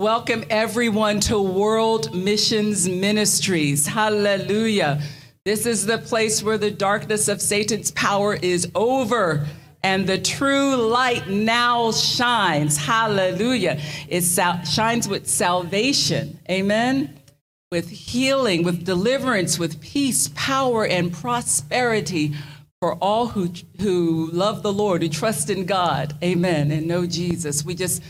Welcome everyone to World Missions Ministries. Hallelujah. This is the place where the darkness of Satan's power is over and the true light now shines. Hallelujah. It sal- shines with salvation. Amen. With healing, with deliverance, with peace, power, and prosperity for all who, who love the Lord, who trust in God. Amen. And know Jesus. We just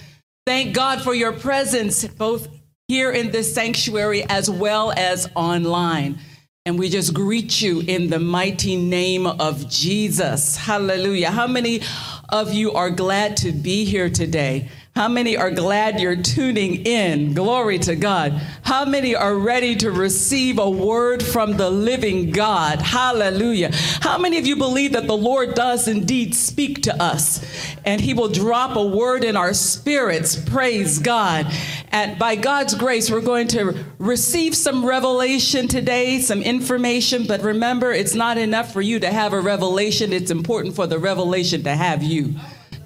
thank God for your presence, both here in this sanctuary as well as online. And we just greet you in the mighty name of Jesus. Hallelujah. How many of you are glad to be here today? How many are glad you're tuning in? Glory to God. How many are ready to receive a word from the living God? Hallelujah. How many of you believe that the Lord does indeed speak to us and he will drop a word in our spirits? Praise God. And by God's grace, we're going to receive some revelation today, some information, but remember, it's not enough for you to have a revelation. It's important for the revelation to have you.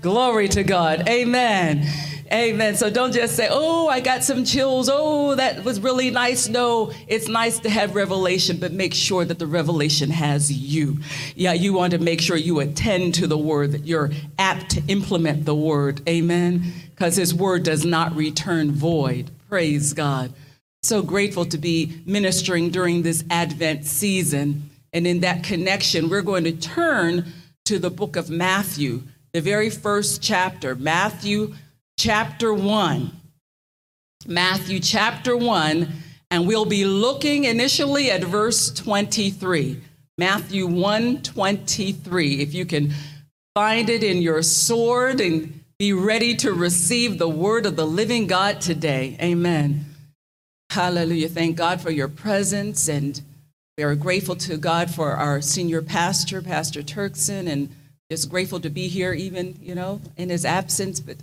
Glory to God. Amen. Amen. So don't just say, oh, I got some chills. Oh, that was really nice. No, it's nice to have revelation, but make sure that the revelation has you. Yeah, you want to make sure you attend to the word, that you're apt to implement the word. Amen. Because his word does not return void. Praise God. So grateful to be ministering during this Advent season. And in that connection, we're going to turn to the book of Matthew the very first chapter, Matthew chapter 1. Matthew chapter 1, and we'll be looking initially at verse 23. Matthew 1 23. If you can find it in your sword and be ready to receive the word of the living God today. Amen. Hallelujah. Thank God for your presence. And we are grateful to God for our senior pastor, Pastor Turkson, and just grateful to be here, even, you know, in his absence. But,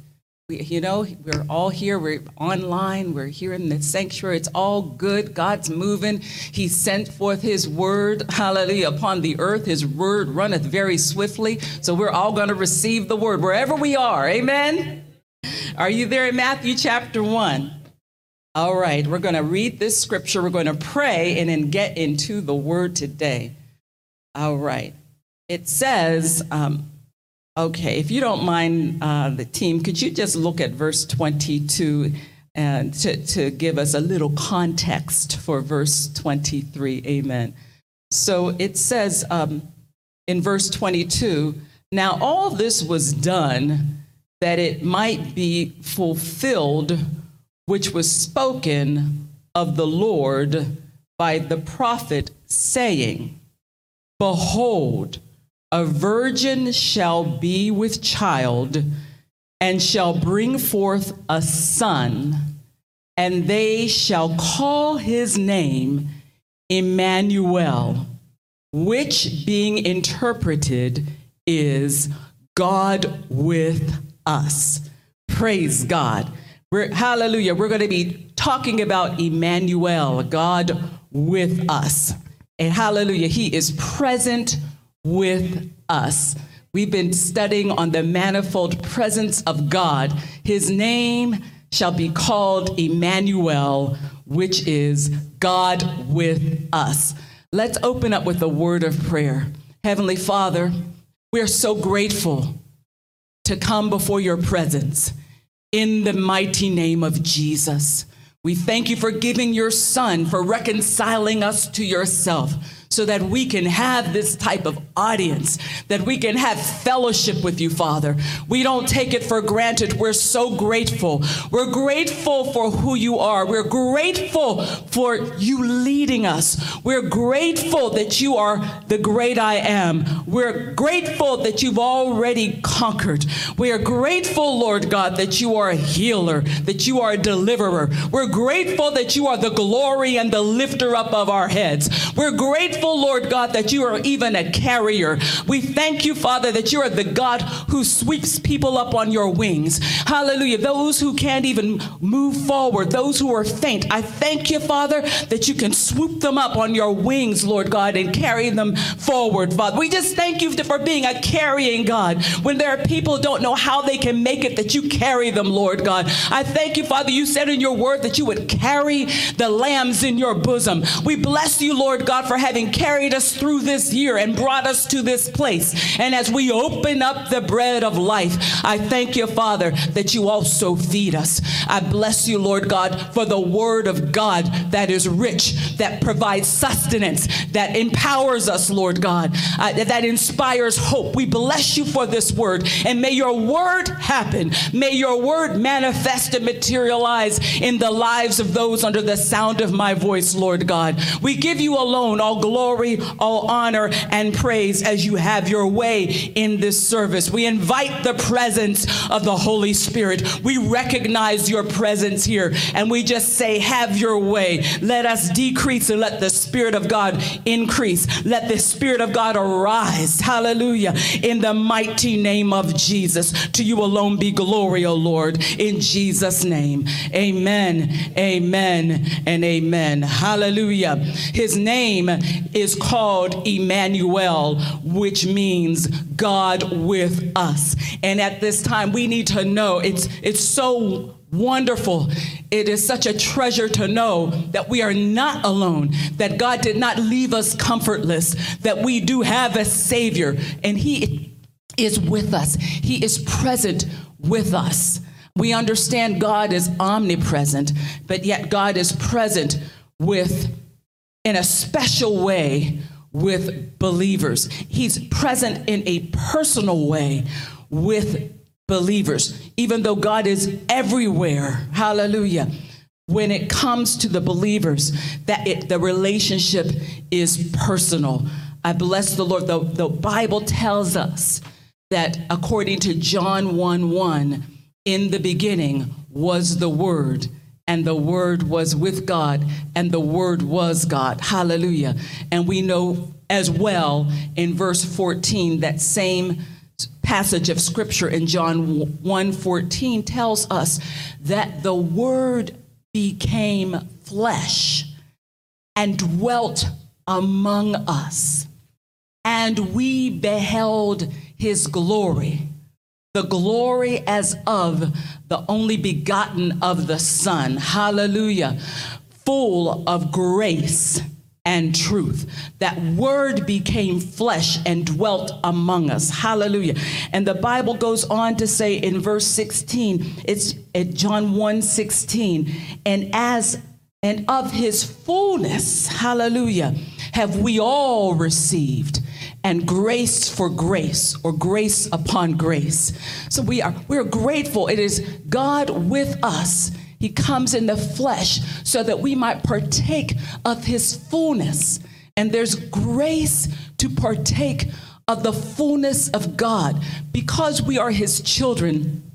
we, you know, we're all here. We're online. We're here in the sanctuary. It's all good. God's moving. He sent forth his word, hallelujah, upon the earth. His word runneth very swiftly. So we're all going to receive the word wherever we are. Amen. Are you there in Matthew chapter 1? All right, we're going to read this scripture. We're going to pray and then get into the word today. All right it says, um, okay, if you don't mind, uh, the team, could you just look at verse 22 and to, to give us a little context for verse 23? Amen. So it says um, in verse 22 now all this was done that it might be fulfilled, which was spoken of the Lord by the prophet, saying, Behold, a virgin shall be with child and shall bring forth a son, and they shall call his name Emmanuel, which being interpreted is God with us. Praise God. We're, hallelujah. We're going to be talking about Emmanuel, God with us. And hallelujah, he is present with us. We've been studying on the manifold presence of God. His name shall be called Emmanuel, which is God with us. Let's open up with a word of prayer. Heavenly Father, we are so grateful to come before your presence in the mighty name of Jesus. We thank you for giving your son, for reconciling us to yourself so that we can have this type of audience, that we can have fellowship with you, Father. We don't take it for granted. We're so grateful. We're grateful for who you are. We're grateful for you leading us. We're grateful that you are the great I am. We're grateful that you've already conquered. We are grateful, Lord God, that you are a healer, that you are a deliverer. We're grateful that you are the glory and the lifter up of our heads. We're grateful thankful, Lord God, that you are even a carrier. We thank you, Father, that you are the God who sweeps people up on your wings. Hallelujah. Those who can't even move forward, those who are faint, I thank you, Father, that you can swoop them up on your wings, Lord God, and carry them forward, Father. We just thank you for being a carrying God. When there are people don't know how they can make it, that you carry them, Lord God. I thank you, Father. You said in your word that you would carry the lambs in your bosom. We bless you, Lord God, for having carried us through this year and brought us to this place. And as we open up the bread of life, I thank you, Father, that you also feed us. I bless you, Lord God, for the word of God that is rich, that provides sustenance, that empowers us, Lord God, uh, that inspires hope. We bless you for this word. And may your word happen. May your word manifest and materialize in the lives of those under the sound of my voice, Lord God. We give you alone all glory, all honor, and praise as you have your way in this service. We invite the presence of the Holy Spirit. We recognize your presence here and we just say, Have your way. Let us decrease and let the Spirit of God increase. Let the Spirit of God arise. Hallelujah. In the mighty name of Jesus. To you alone be glory, O Lord. In Jesus' name. Amen. Amen and amen. Hallelujah. His name is called Emmanuel, which means God with us. And at this time, we need to know it's, it's so wonderful. It is such a treasure to know that we are not alone, that God did not leave us comfortless, that we do have a Savior, and He is with us. He is present with us. We understand God is omnipresent, but yet God is present with, in a special way, with believers. He's present in a personal way with believers, even though God is everywhere. Hallelujah. When it comes to the believers, that it, the relationship is personal. I bless the Lord. The, the Bible tells us that according to John 1 1, in the beginning was the Word, and the Word was with God, and the Word was God. Hallelujah. And we know as well in verse 14 that same passage of scripture in John 1:14 tells us that the word became flesh and dwelt among us and we beheld his glory the glory as of the only begotten of the son hallelujah full of grace and truth. That word became flesh and dwelt among us. Hallelujah. And the Bible goes on to say in verse 16, it's at John 1 16, and as and of his fullness, hallelujah, have we all received and grace for grace or grace upon grace. So we are we're grateful. It is God with us he comes in the flesh so that we might partake of his fullness. And there's grace to partake of the fullness of God. Because we are his children,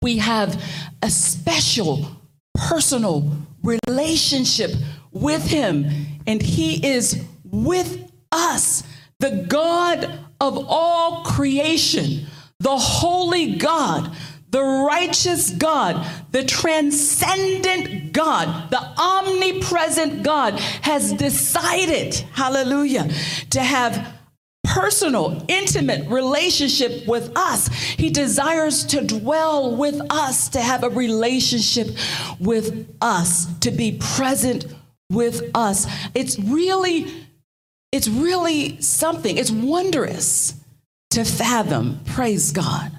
we have a special personal relationship with him, and he is with us, the God of all creation, the holy God the righteous God, the transcendent God, the omnipresent God has decided, hallelujah, to have personal, intimate relationship with us. He desires to dwell with us, to have a relationship with us, to be present with us. It's really it's really something. It's wondrous to fathom. Praise God.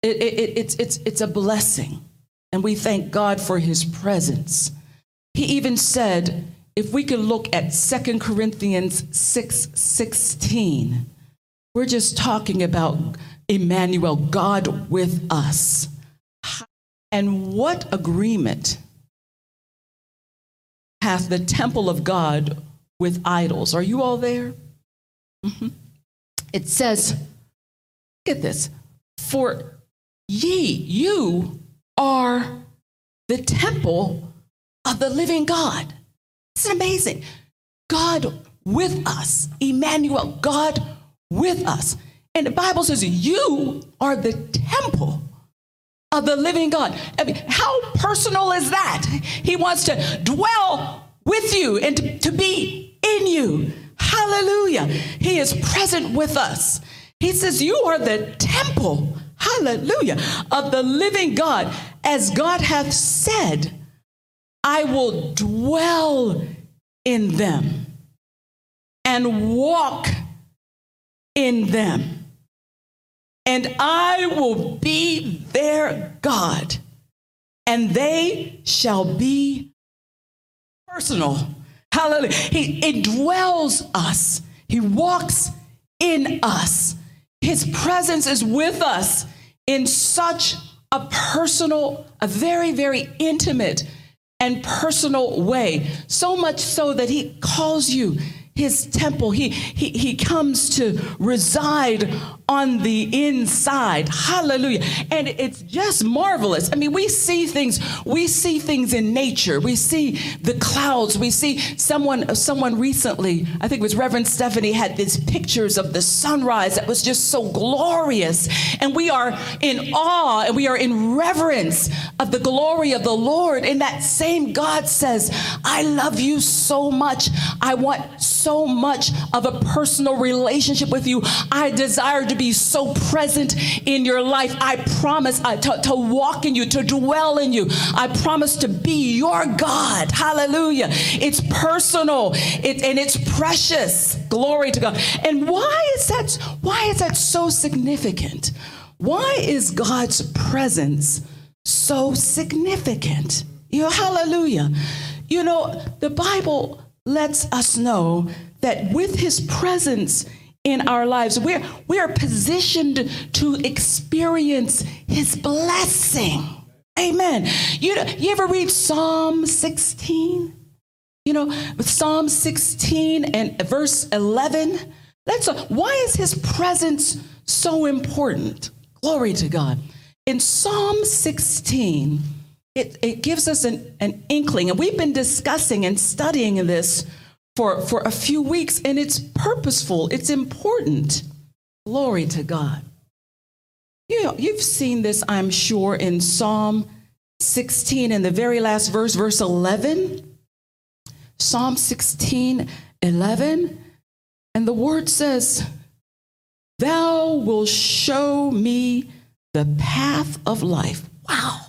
It, it, it's, it's, it's a blessing. And we thank God for his presence. He even said, if we can look at Second Corinthians 6 16, we're just talking about Emmanuel, God with us. And what agreement hath the temple of God with idols? Are you all there? Mm-hmm. It says, look at this. For Ye, you are the temple of the living God. It's amazing. God with us. Emmanuel, God with us. And the Bible says, You are the temple of the living God. I mean, how personal is that? He wants to dwell with you and to, be in you. Hallelujah. He is present with us. He says, You are the temple, hallelujah, of the living God. As God hath said, I will dwell in them and walk in them. And I will be their God, and they shall be personal. Hallelujah. He indwells us, He walks in us. His presence is with us in such a personal, a very, very intimate and personal way. So much so that he calls you his temple. He, he, he comes to reside on the inside. Hallelujah. And it's just marvelous. I mean, we see things, we see things in nature. We see the clouds. We see someone, someone recently, I think it was Reverend Stephanie, had these pictures of the sunrise that was just so glorious. And we are in awe and we are in reverence of the glory of the Lord. And that same God says, I love you so much. I want so much of a personal relationship with you. I desire to be so present in your life. I promise uh, to, to walk in you, to dwell in you. I promise to be your God. Hallelujah. It's personal it, and it's precious. Glory to God. And why is that? Why is that so significant? Why is God's presence so significant? You know, hallelujah. You know, the Bible lets us know that with his presence in our lives. We're, we are positioned to experience his blessing. Amen. You, you ever read Psalm 16? You know, with Psalm 16 and verse 11. That's a, why is his presence so important? Glory to God. In Psalm 16, it, it gives us an, an inkling, and we've been discussing and studying this for, for a few weeks, and it's purposeful, it's important. Glory to God. You know, you've seen this, I'm sure, in Psalm 16 in the very last verse, verse 11. Psalm 16, 11. And the word says, Thou wilt show me the path of life. Wow.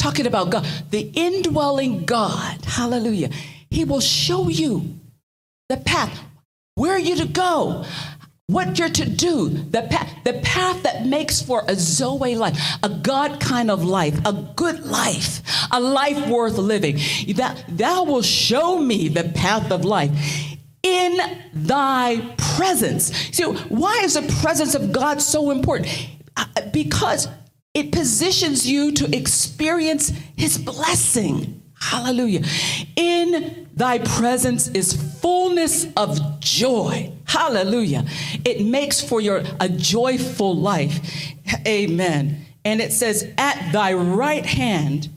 Talking about God, the indwelling God. Hallelujah. He will show you the path, where you're to go, what you're to do, the path, the path that makes for a Zoe life, a God kind of life, a good life, a life worth living. That thou will show me the path of life in thy presence. So, why is the presence of God so important? Uh, because it positions you to experience his blessing. Hallelujah. In thy presence is fullness of joy. Hallelujah. It makes for your a joyful life. Amen. And it says, At thy right hand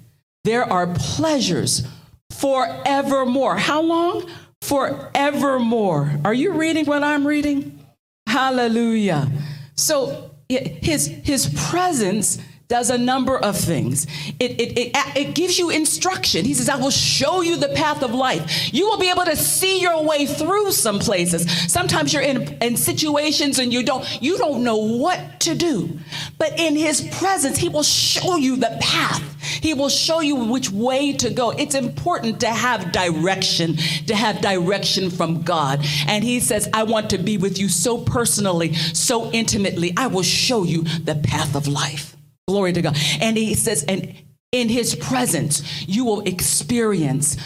there are pleasures forevermore. How long? Forevermore. Are you reading what I'm reading? Hallelujah. So his his presence does a number of things. It, it, it, it, gives you instruction. He says, I will show you the path of life. You will be able to see your way through some places. Sometimes you're in, in situations and you don't, you don't know what to do. But in his presence, he will show you the path. He will show you which way to go. It's important to have direction, to have direction from God. And he says, I want to be with you so personally, so intimately. I will show you the path of life. Glory to God. And he says, and in his presence, you will experience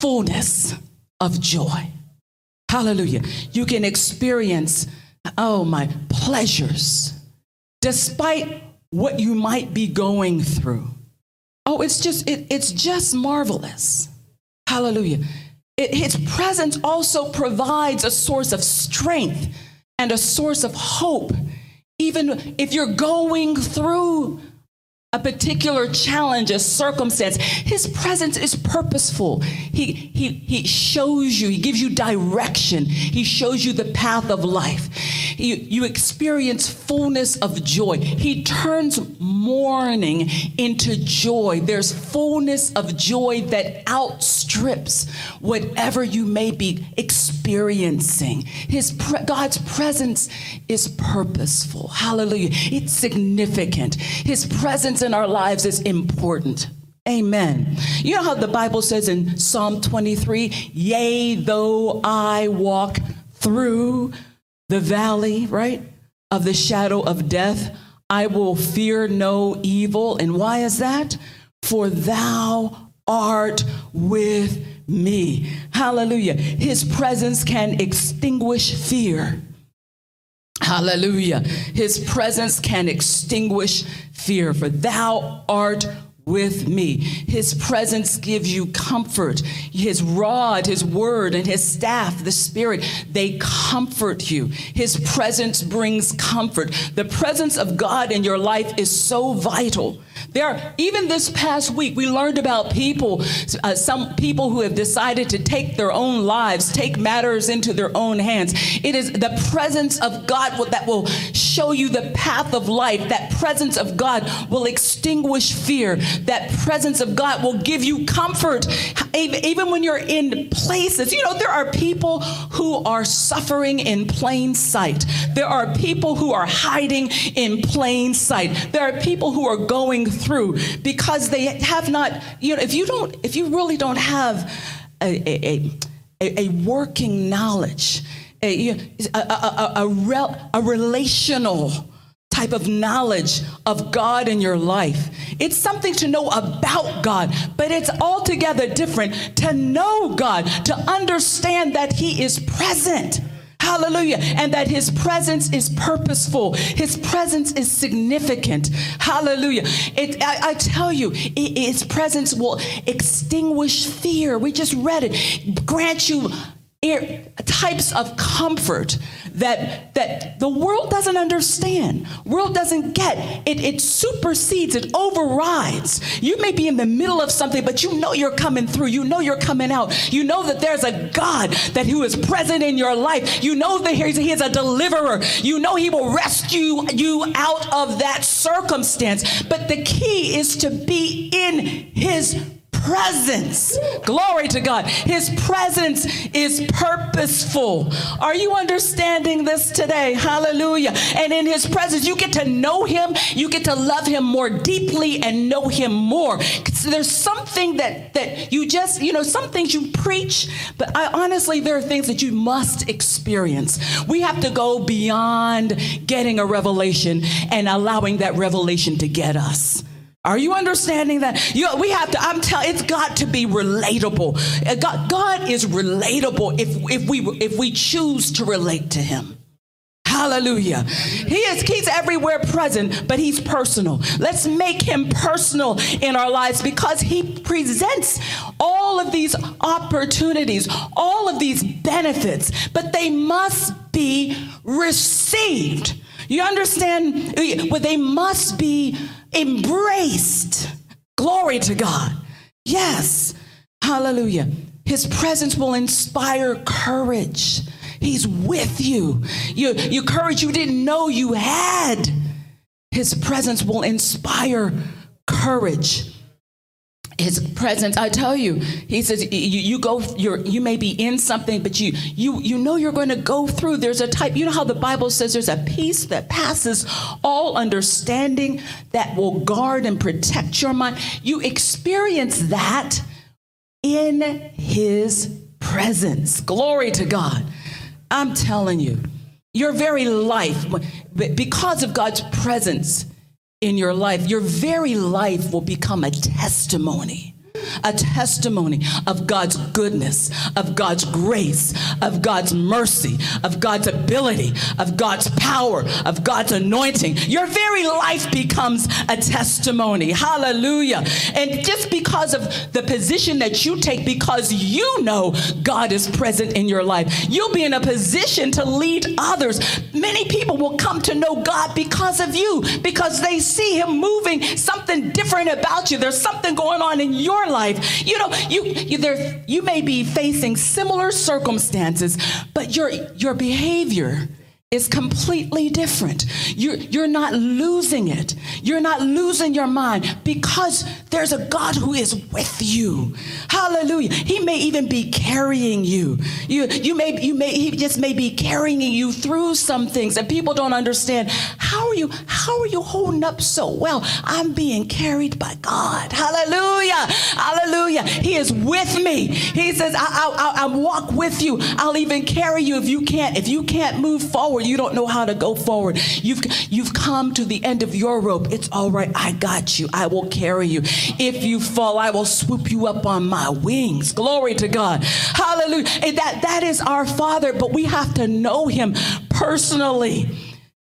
fullness of joy. Hallelujah. You can experience, oh my, pleasures despite what you might be going through. Oh, it's just, it, it's just marvelous. Hallelujah. It, his presence also provides a source of strength and a source of hope even if you're going through a particular challenge, a circumstance. His presence is purposeful. He, he, he shows you, he gives you direction, he shows you the path of life. You, you experience fullness of joy. He turns mourning into joy. There's fullness of joy that outstrips whatever you may be experiencing. His God's presence is purposeful. Hallelujah. It's significant. His presence in our lives is important. Amen. You know how the Bible says in Psalm 23, yea, though I walk through the valley, right, of the shadow of death, I will fear no evil. And why is that? For thou art with me. Hallelujah. His presence can extinguish fear. Hallelujah. His presence can extinguish fear, for thou art with me. His presence gives you comfort. His rod, his word, and his staff, the spirit, they comfort you. His presence brings comfort. The presence of God in your life is so vital. There, even this past week, we learned about people, uh, some people who have decided to take their own lives, take matters into their own hands. It is the presence of God that will show you the path of life. That presence of God will extinguish fear. That presence of God will give you comfort, even when you're in places. You know, there are people who are suffering in plain sight. There are people who are hiding in plain sight. There are people who are going through because they have not, you know, if you don't, if you really don't have a, a, a, working knowledge, a, a, a, a, a relational type of knowledge of God in your life. It's something to know about God, but it's altogether different to know God, to understand that He is present. Hallelujah. And that his presence is purposeful. His presence is significant. Hallelujah. It, I, I tell you, it, his presence will extinguish fear. We just read it. Grant you types of comfort that that the world doesn't understand world doesn't get. It it supersedes it overrides. You may be in the middle of something but you know you're coming through. You know you're coming out. You know that there's a god that who is present in your life. You know that he is a deliverer. You know he will rescue you out of that circumstance. But the key is to be in his presence. Glory to God. His presence is purposeful. Are you understanding this today? Hallelujah. And in his presence, you get to know him, you get to love him more deeply and know him more. There's something that that you just, you know, some things you preach, but I honestly there are things that you must experience. We have to go beyond getting a revelation and allowing that revelation to get us. Are you understanding that? You, we have to, I'm telling, it's got to be relatable. Uh, God, God is relatable if, if, we, if we choose to relate to Him. Hallelujah. He is he's everywhere present, but he's personal. Let's make him personal in our lives because he presents all of these opportunities, all of these benefits, but they must be received. You understand? Well, they must be embraced. Glory to God. Yes. Hallelujah. His presence will inspire courage. He's with you. You, you courage you didn't know you had. His presence will inspire courage his presence. I tell you he says you, you go you're, you may be in something but you you you know you're going to go through. There's a type you know how the bible says there's a peace that passes all understanding that will guard and protect your mind. You experience that in his presence. Glory to god. I'm telling you your very life because of god's presence in your life, your very life will become a testimony. A testimony of God's goodness, of God's grace, of God's mercy, of God's ability, of God's power, of God's anointing. Your very life becomes a testimony. Hallelujah. And just because of the position that you take, because you know God is present in your life, you'll be in a position to lead others. Many people will come to know God because of you, because they see Him moving something different about you. There's something going on in your life. You know, you you, there, you may be facing similar circumstances, but your your behavior is completely different. You're, you're not losing it. You're not losing your mind because there's a God who is with you. Hallelujah. He may even be carrying you. You, you may, you may, he just may be carrying you through some things and people don't understand. How are you, how are you holding up so well? I'm being carried by God. Hallelujah. Hallelujah. He is with me. He says, I, I, I, I walk with you. I'll even carry you if you can't, if you can't move forward forward. You don't know how to go forward. You've you've come to the end of your rope. It's all right. I got you. I will carry you. If you fall, I will swoop you up on my wings. Glory to God. Hallelujah. And that that is our Father, but we have to know him personally.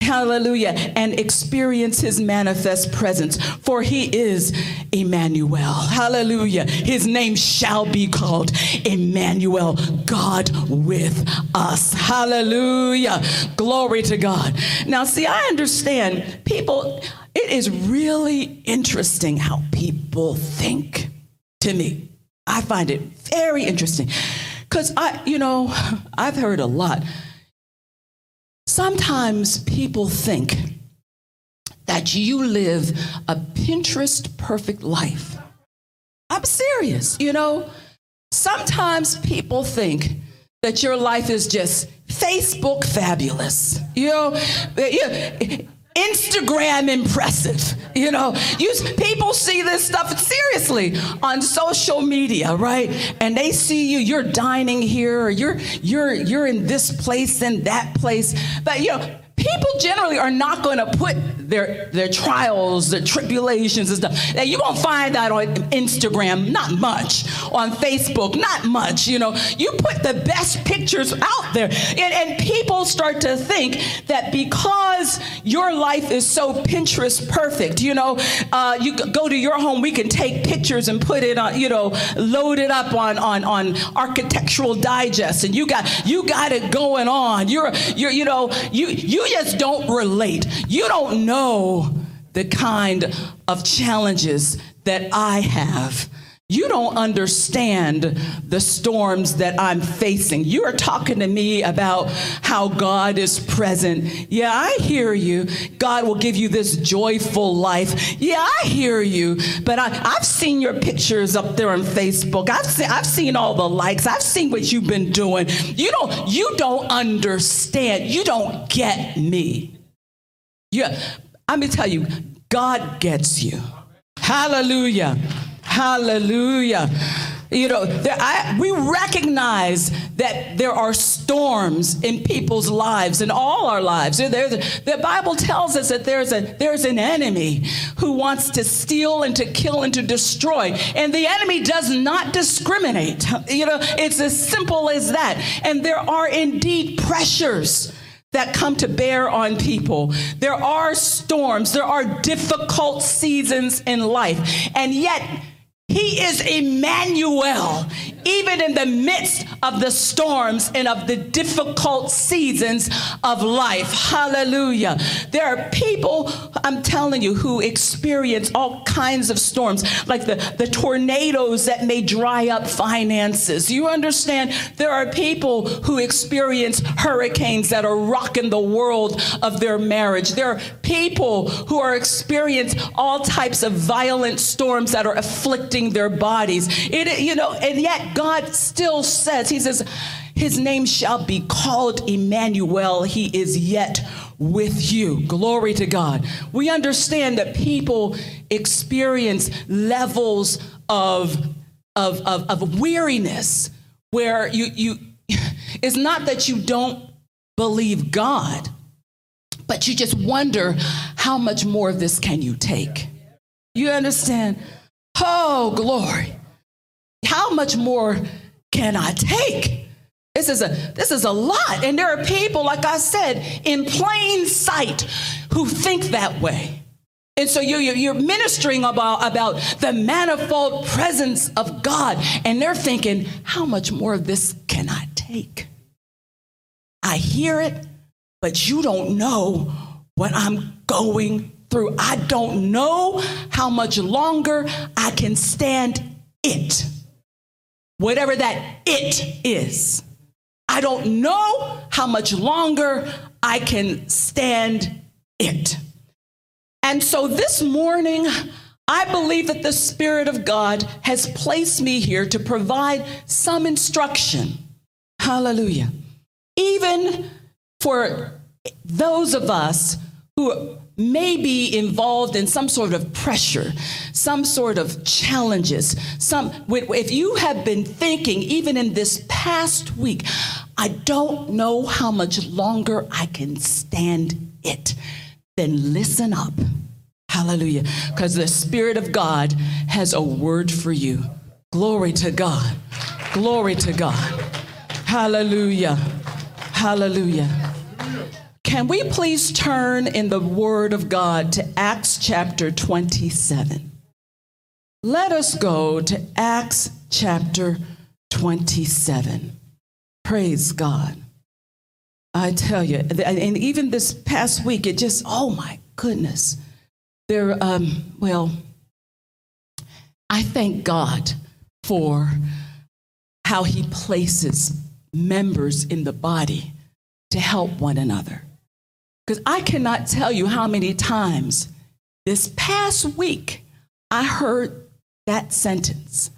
Hallelujah. And experience his manifest presence. For he is Emmanuel. Hallelujah. His name shall be called Emmanuel, God with us. Hallelujah. Glory to God. Now, see, I understand people, it is really interesting how people think to me. I find it very interesting. Because I, you know, I've heard a lot Sometimes people think that you live a Pinterest perfect life. I'm serious, you know? Sometimes people think that your life is just Facebook fabulous. You know, Instagram impressive. You know, you, people see this stuff seriously on social media, right? And they see you, you're dining here, or you're you're you're in this place and that place. But you know, people generally are not going to put their their trials, their tribulations and stuff. Now, you won't find that on Instagram, not much. On Facebook, not much. You know, you put the best pictures out there, and, and people start to think that because your life is so Pinterest perfect, you know, uh, you go to your home, we can take pictures and put it on, you know, load it up on on on Architectural Digest, and you got you got it going on. You're you're you know you you just don't relate. You don't know the kind of challenges that I have. You don't understand the storms that I'm facing. You are talking to me about how God is present. Yeah, I hear you. God will give you this joyful life. Yeah, I hear you. But I, have seen your pictures up there on Facebook. I've seen, I've seen all the likes. I've seen what you've been doing. You don't, you don't understand. You don't get me. Yeah, let me tell you, God gets you. Hallelujah. Hallelujah. You know, there, I, we recognize that there are storms in people's lives, in all our lives. There, the Bible tells us that there's, a, there's an enemy who wants to steal and to kill and to destroy. And the enemy does not discriminate. You know, it's as simple as that. And there are indeed pressures that come to bear on people. There are storms, there are difficult seasons in life. And yet, he is Emmanuel, even in the midst of the storms and of the difficult seasons of life. Hallelujah. There are people, I'm telling you, who experience all kinds of storms, like the, the tornadoes that may dry up finances. You understand? There are people who experience hurricanes that are rocking the world of their marriage. There are people who are experiencing all types of violent storms that are afflicting their bodies. It, you know, and yet God still says, He says, His name shall be called Emmanuel. He is yet with you. Glory to God. We understand that people experience levels of, of, of, of weariness where you, you, it's not that you don't believe God, but you just wonder how much more of this can you take? You understand? Oh, glory. How much more can I take? This is a this is a lot. And there are people, like I said, in plain sight who think that way. And so you're, you're ministering about, about the manifold presence of God. And they're thinking, how much more of this can I take? I hear it, but you don't know what I'm going through. I don't know how much longer I can stand it. Whatever that it is. I don't know how much longer I can stand it. And so this morning, I believe that the Spirit of God has placed me here to provide some instruction. Hallelujah. Even for those of us who may be involved in some sort of pressure, some sort of challenges. Some, if you have been thinking, even in this past week, I don't know how much longer I can stand it, then listen up. Hallelujah. Because the Spirit of God has a word for you. Glory to God. Glory to God. Hallelujah. Hallelujah. Can we please turn in the Word of God to Acts chapter 27? Let us go to Acts chapter 27. Praise God. I tell you, and even this past week, it just, oh my goodness. There, um, well, I thank God for how He places members in the body to help one another. Because I cannot tell you how many times this past week I heard that sentence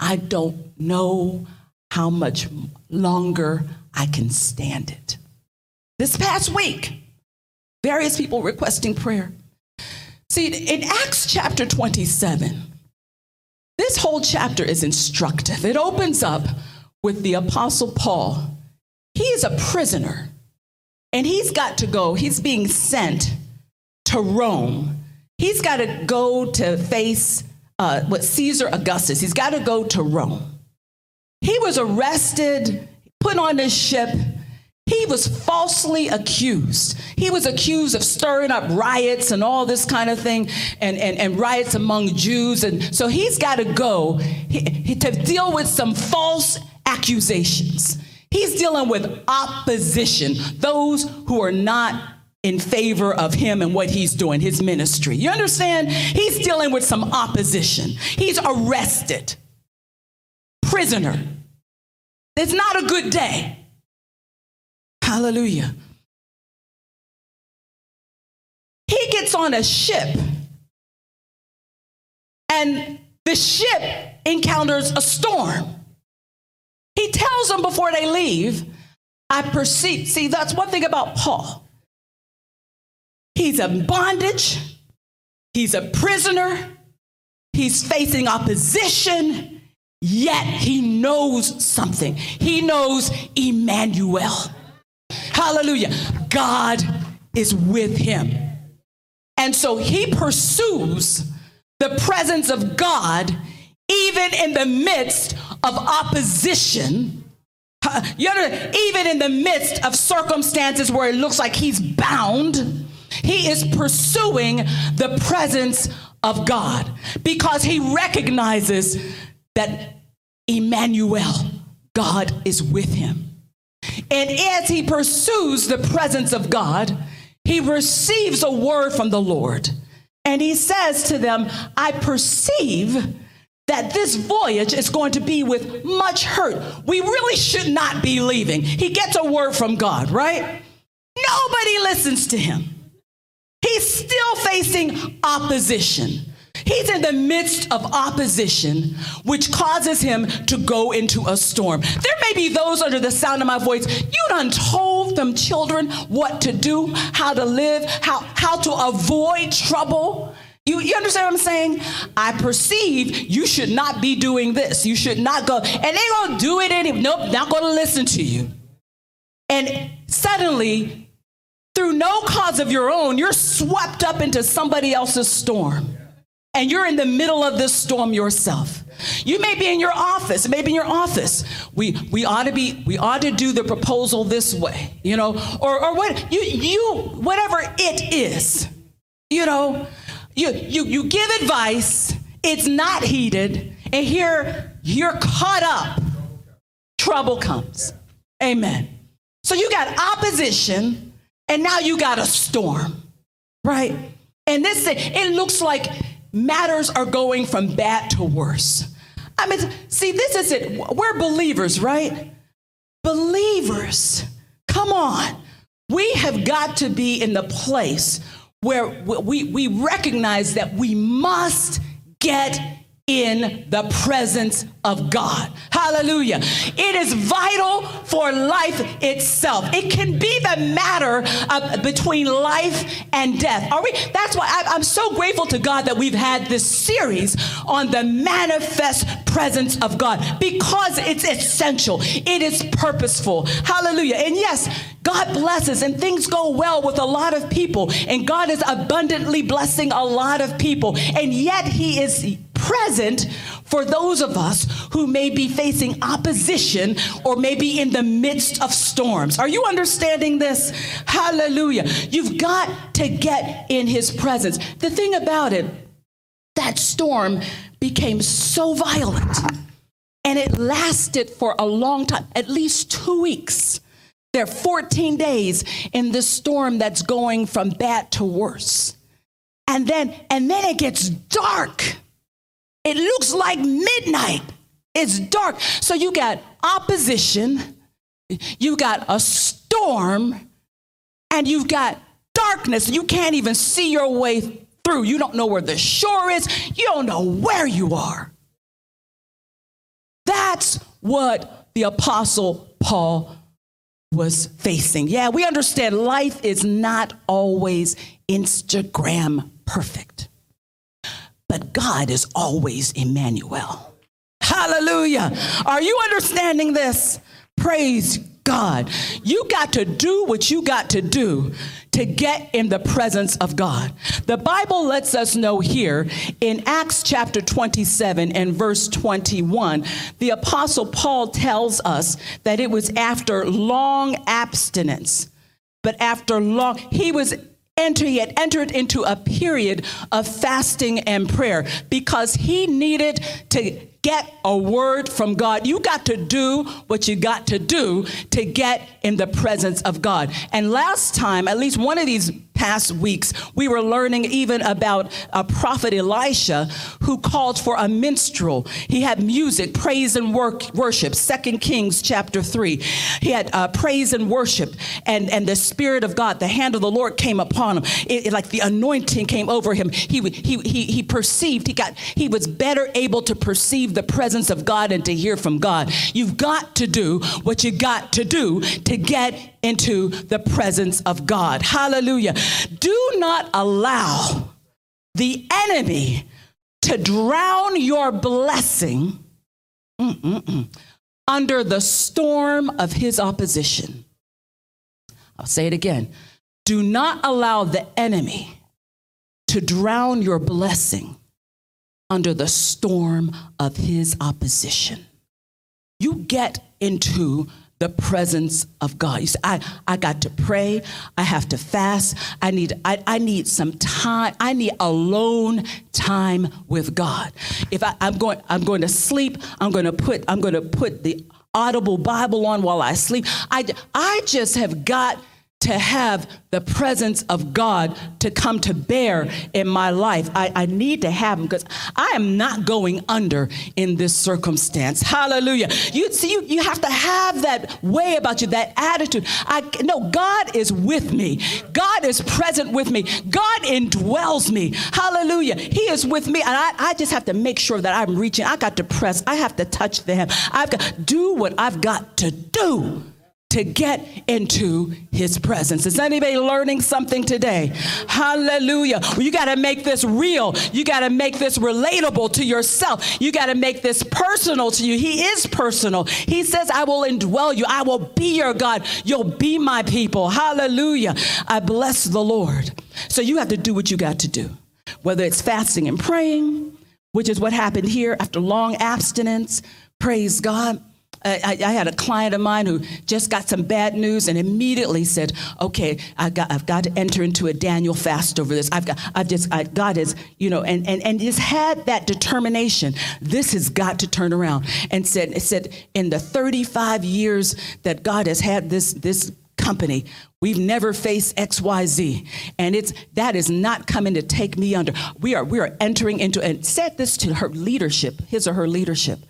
I don't know how much longer I can stand it. This past week, various people requesting prayer. See, in Acts chapter 27, this whole chapter is instructive. It opens up with the Apostle Paul. He is a prisoner and he's got to go, he's being sent to Rome. He's got to go to face uh, what Caesar Augustus. He's got to go to Rome. He was arrested, put on this ship. He was falsely accused. He was accused of stirring up riots and all this kind of thing, and, and, and riots among Jews. And so he's got to go he, he, to deal with some false accusations. He's dealing with opposition, those who are not in favor of him and what he's doing, his ministry. You understand? He's dealing with some opposition. He's arrested, prisoner. It's not a good day. Hallelujah. He gets on a ship, and the ship encounters a storm. He tells them before they leave, I perceive. See, that's one thing about Paul. He's in bondage, he's a prisoner, he's facing opposition, yet he knows something. He knows Emmanuel. Hallelujah. God is with him. And so he pursues the presence of God even in the midst of opposition, even in the midst of circumstances where it looks like he's bound, he is pursuing the presence of God because he recognizes that Emmanuel, God is with him. And as he pursues the presence of God, he receives a word from the Lord. And he says to them, I perceive that this voyage is going to be with much hurt. We really should not be leaving. He gets a word from God, right? Nobody listens to him. He's still facing opposition. He's in the midst of opposition, which causes him to go into a storm. There may be those under the sound of my voice. You done told them children what to do, how to live, how, how to avoid trouble. You, you understand what I'm saying? I perceive you should not be doing this. You should not go. And they gonna do it anyway. Nope, not gonna listen to you. And suddenly, through no cause of your own, you're swept up into somebody else's storm. and you're in the middle of this storm yourself. You may be in your office, maybe in your office. We we ought to be we ought to do the proposal this way, you know, or or what you you whatever it is. You know, you you you give advice, it's not heeded, and here you're caught up. Trouble comes. Amen. So you got opposition and now you got a storm. Right? And this it looks like matters are going from bad to worse. I mean, see, this is it. We're believers, right? Believers. Come on. We have got to be in the place where we, we recognize that we must get in the presence of God. Hallelujah. It is vital for life itself. It can be the matter of, between life and death. Are we? That's why I, I'm so grateful to God that we've had this series on the manifest presence of God because it's essential. It is purposeful. Hallelujah. And yes, God blesses and things go well with a lot of people, and God is abundantly blessing a lot of people, and yet He is present for those of us who may be facing opposition or maybe in the midst of storms. Are you understanding this? Hallelujah. You've got to get in his presence. The thing about it, that storm became so violent and it lasted for a long time, at least two weeks. There are 14 days in this storm that's going from bad to worse. And then and then it gets dark. It looks like midnight. It's dark. So you got opposition, you got a storm, and you've got darkness. You can't even see your way through. You don't know where the shore is, you don't know where you are. That's what the Apostle Paul was facing. Yeah, we understand life is not always Instagram perfect but God is always Emmanuel. Hallelujah. Are you understanding this? Praise God. You got to do what you got to do to get in the presence of God. The Bible lets us know here in Acts chapter 27 and verse 21, the apostle Paul tells us that it was after long abstinence, but after long, he was enter, he had entered into a period of fasting and prayer because he needed to get a word from God. You got to do what you got to do to get in the presence of God. And last time, at least one of these past weeks, we were learning even about a prophet Elisha who called for a minstrel. He had music, praise and work, worship. Second Kings chapter three. He had uh, praise and worship, and and the Spirit of God, the hand of the Lord came upon him. It, it, like the anointing came over him. He he he he perceived. He got he was better able to perceive the presence of God and to hear from God. You've got to do what you got to do to get into the presence of God. Hallelujah. Do not allow the enemy to drown your blessing mm-mm-mm, under the storm of his opposition. I'll say it again. Do not allow the enemy to drown your blessing under the storm of his opposition. You get into the presence of God. You say, I, I got to pray. I have to fast. I need, I, I need some time. I need alone time with God. If I, I'm going, I'm going to sleep, I'm going to put, I'm going to put the audible Bible on while I sleep. I, I just have got to have the presence of God to come to bear in my life. I, I need to have him because I am not going under in this circumstance. Hallelujah. You see, you, you have to have that way about you, that attitude. I no, God is with me. God is present with me. God indwells me. Hallelujah. He is with me. And I, I just have to make sure that I'm reaching. I got to press. I have to touch them. I've got do what I've got to do to get into his presence. Is anybody learning something today? Hallelujah. Well, you got to make this real. You got to make this relatable to yourself. You got to make this personal to you. He is personal. He says, I will indwell you. I will be your God. You'll be my people. Hallelujah. I bless the Lord. So you have to do what you got to do. whether it's fasting and praying, which is what happened here after long abstinence. Praise God. Uh, I, I, had a client of mine who just got some bad news and immediately said, "Okay, I got, I've got to enter into a Daniel fast over this. I've got, I've just, I, God is, you know, and and and just had that determination. This has got to turn around." And said, it said, in the 35 years that God has had this this company. We've never faced XYZ. And it's that is not coming to take me under. We are we are entering into and said this to her leadership, his or her leadership.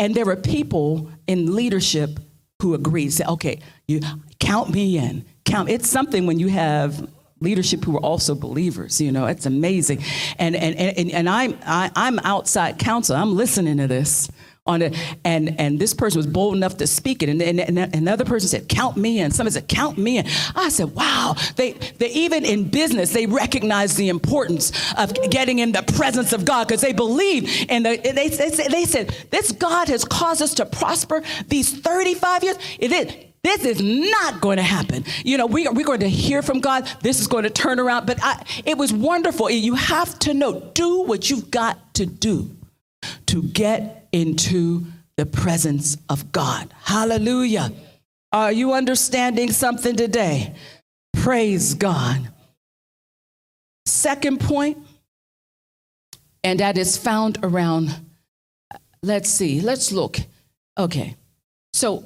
And there were people in leadership who agreed, say, okay, you count me in. Count. It's something when you have leadership who are also believers, you know, it's amazing. And and and, and I'm I, am i am outside counsel. I'm listening to this on it. And, and this person was bold enough to speak it. And, and, and another person said, count me in. Somebody said, count me in. I said, wow. They, they even in business, they recognize the importance of getting in the presence of God because they believe and the, they, they, they said, this God has caused us to prosper these 35 years. It is. This is not going to happen. You know, we, we're going to hear from God. This is going to turn around. But I, it was wonderful. You have to know, do what you've got to do to get into the presence of God. Hallelujah. Are you understanding something today? Praise God. Second point, and that is found around, let's see, let's look. Okay, so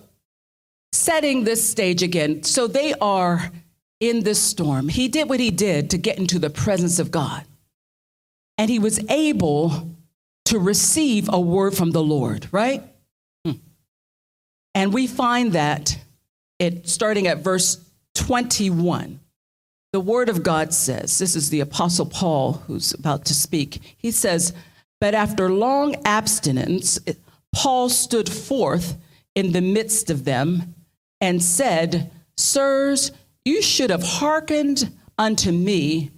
setting this stage again. So they are in this storm. He did what he did to get into the presence of God. And he was able to receive a word from the Lord, right? Hmm. And we find that it starting at verse 21. The word of God says, this is the apostle Paul who's about to speak. He says, "But after long abstinence, Paul stood forth in the midst of them and said, Sirs, you should have hearkened unto me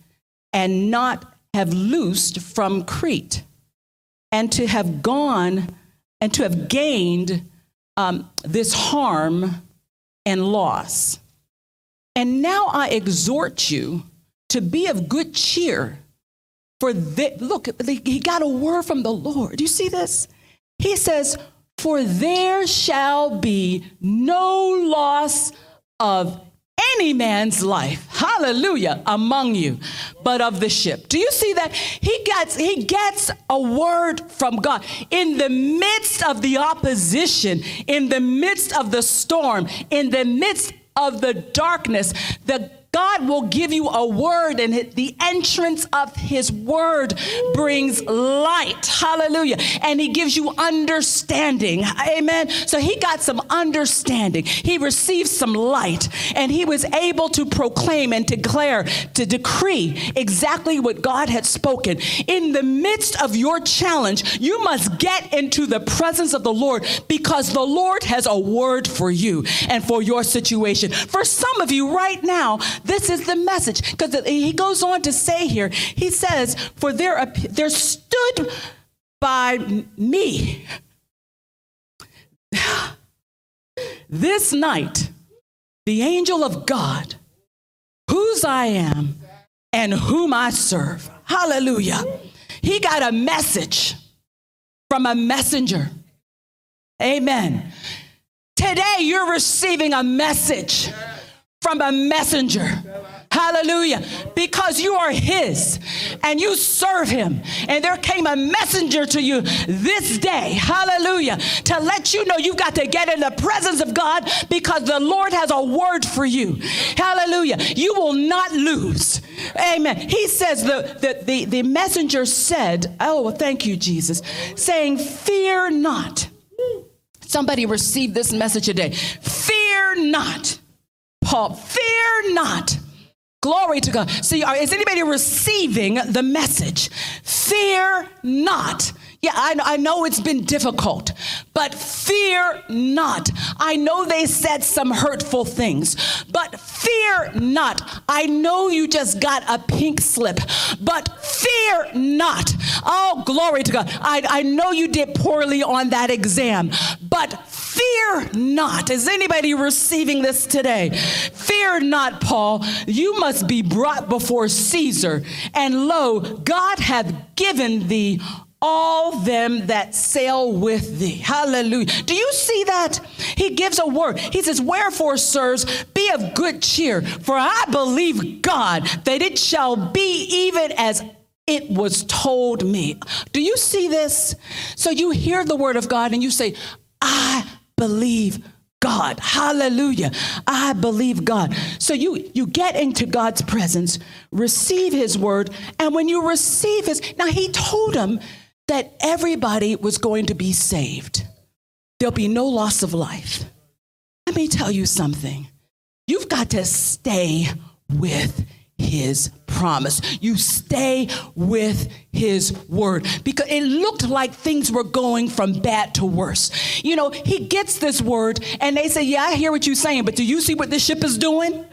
and not have loosed from Crete and to have gone and to have gained um, this harm and loss. And now I exhort you to be of good cheer. For the, look, he got a word from the Lord. Do you see this? He says, For there shall be no loss of any man's life, hallelujah, among you, but of the ship. Do you see that? He gets, he gets a word from God in the midst of the opposition, in the midst of the storm, in the midst of the darkness. The God will give you a word, and the entrance of His word brings light. Hallelujah. And He gives you understanding. Amen. So He got some understanding. He received some light, and He was able to proclaim and declare, to decree exactly what God had spoken. In the midst of your challenge, you must get into the presence of the Lord because the Lord has a word for you and for your situation. For some of you right now, this is the message. Because he goes on to say here, he says, For there, there stood by me this night the angel of God, whose I am and whom I serve. Hallelujah. He got a message from a messenger. Amen. Today, you're receiving a message from a messenger. Hallelujah. Because you are his and you serve him. And there came a messenger to you this day. Hallelujah. To let you know you've got to get in the presence of God because the Lord has a word for you. Hallelujah. You will not lose. Amen. He says the, the, the, the messenger said, Oh, thank you, Jesus, saying, Fear not. Somebody received this message today. Fear not. Paul, fear not. Glory to God. See, is anybody receiving the message? Fear not. Yeah, I, I, know it's been difficult, but fear not. I know they said some hurtful things, but fear not. I know you just got a pink slip, but fear not. Oh, glory to God. I, I know you did poorly on that exam, but Fear not. Is anybody receiving this today? Fear not, Paul. You must be brought before Caesar. And lo, God hath given thee all them that sail with thee. Hallelujah. Do you see that? He gives a word. He says, Wherefore, sirs, be of good cheer, for I believe God that it shall be even as it was told me. Do you see this? So you hear the word of God and you say, I believe God. Hallelujah. I believe God. So you you get into God's presence, receive his word, and when you receive his now he told him that everybody was going to be saved. There'll be no loss of life. Let me tell you something. You've got to stay with his promise. You stay with his word because it looked like things were going from bad to worse. You know, he gets this word and they say, Yeah, I hear what you're saying, but do you see what this ship is doing?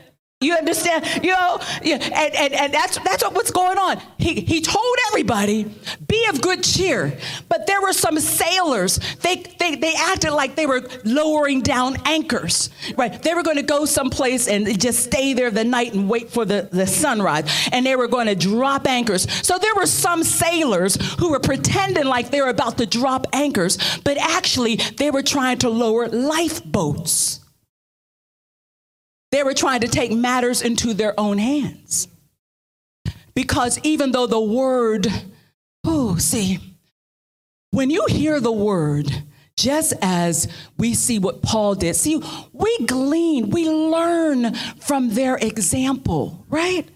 You understand? You know, yeah, and, and, and that's that's what's going on. He he told everybody, be of good cheer. But there were some sailors. They they they acted like they were lowering down anchors. Right. They were going to go someplace and just stay there the night and wait for the, the sunrise. And they were going to drop anchors. So there were some sailors who were pretending like they were about to drop anchors, but actually they were trying to lower lifeboats. They were trying to take matters into their own hands. Because even though the word, oh, see, when you hear the word, just as we see what Paul did, see, we glean, we learn from their example, right?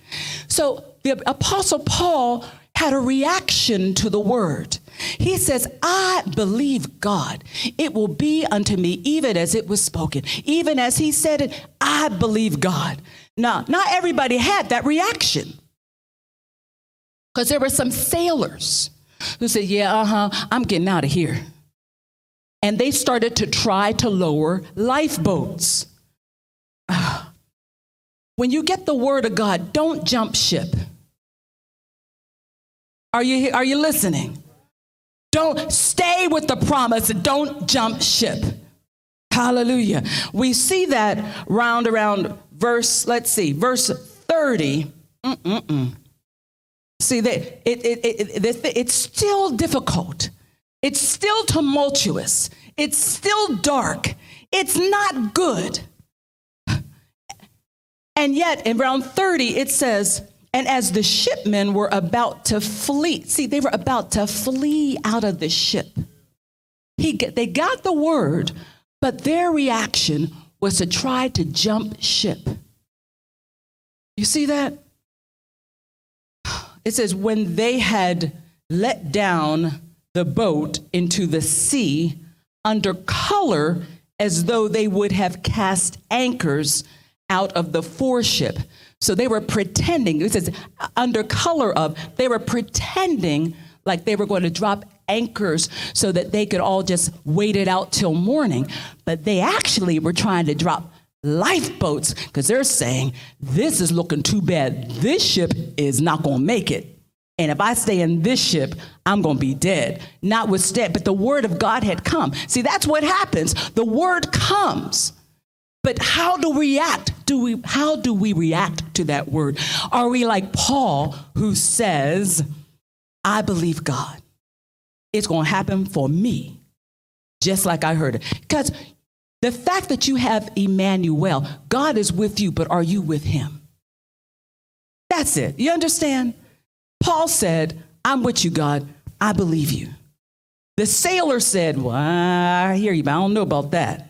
So the Apostle Paul had a reaction to the word. He says, I believe God. It will be unto me even as it was spoken. Even as he said it, I believe God. Now, not everybody had that reaction. Because there were some sailors who said, Yeah, uh huh, I'm getting out of here. And they started to try to lower lifeboats. When you get the word of God, don't jump ship. Are you, are you listening? Don't stay with the promise. Don't jump ship. Hallelujah. We see that round around verse, let's see, verse 30. Mm-mm-mm. See, that it, it, it, it, it's still difficult. It's still tumultuous. It's still dark. It's not good. And yet, in round 30, it says, and as the shipmen were about to flee, see, they were about to flee out of the ship. He, they got the word, but their reaction was to try to jump ship. You see that? It says, when they had let down the boat into the sea under color as though they would have cast anchors out of the foreship. So they were pretending, it says under color of, they were pretending like they were going to drop anchors so that they could all just wait it out till morning. But they actually were trying to drop lifeboats because they're saying, this is looking too bad. This ship is not going to make it. And if I stay in this ship, I'm going to be dead. Not with Notwithstanding, but the word of God had come. See, that's what happens. The word comes. But how do we react? Do we how do we react to that word? Are we like Paul who says, I believe God. It's going to happen for me. Just like I heard it. Because the fact that you have Emmanuel, God is with you, but are you with him? That's it. You understand? Paul said, I'm with you, God. I believe you. The sailor said, Well, I hear you, but I don't know about that.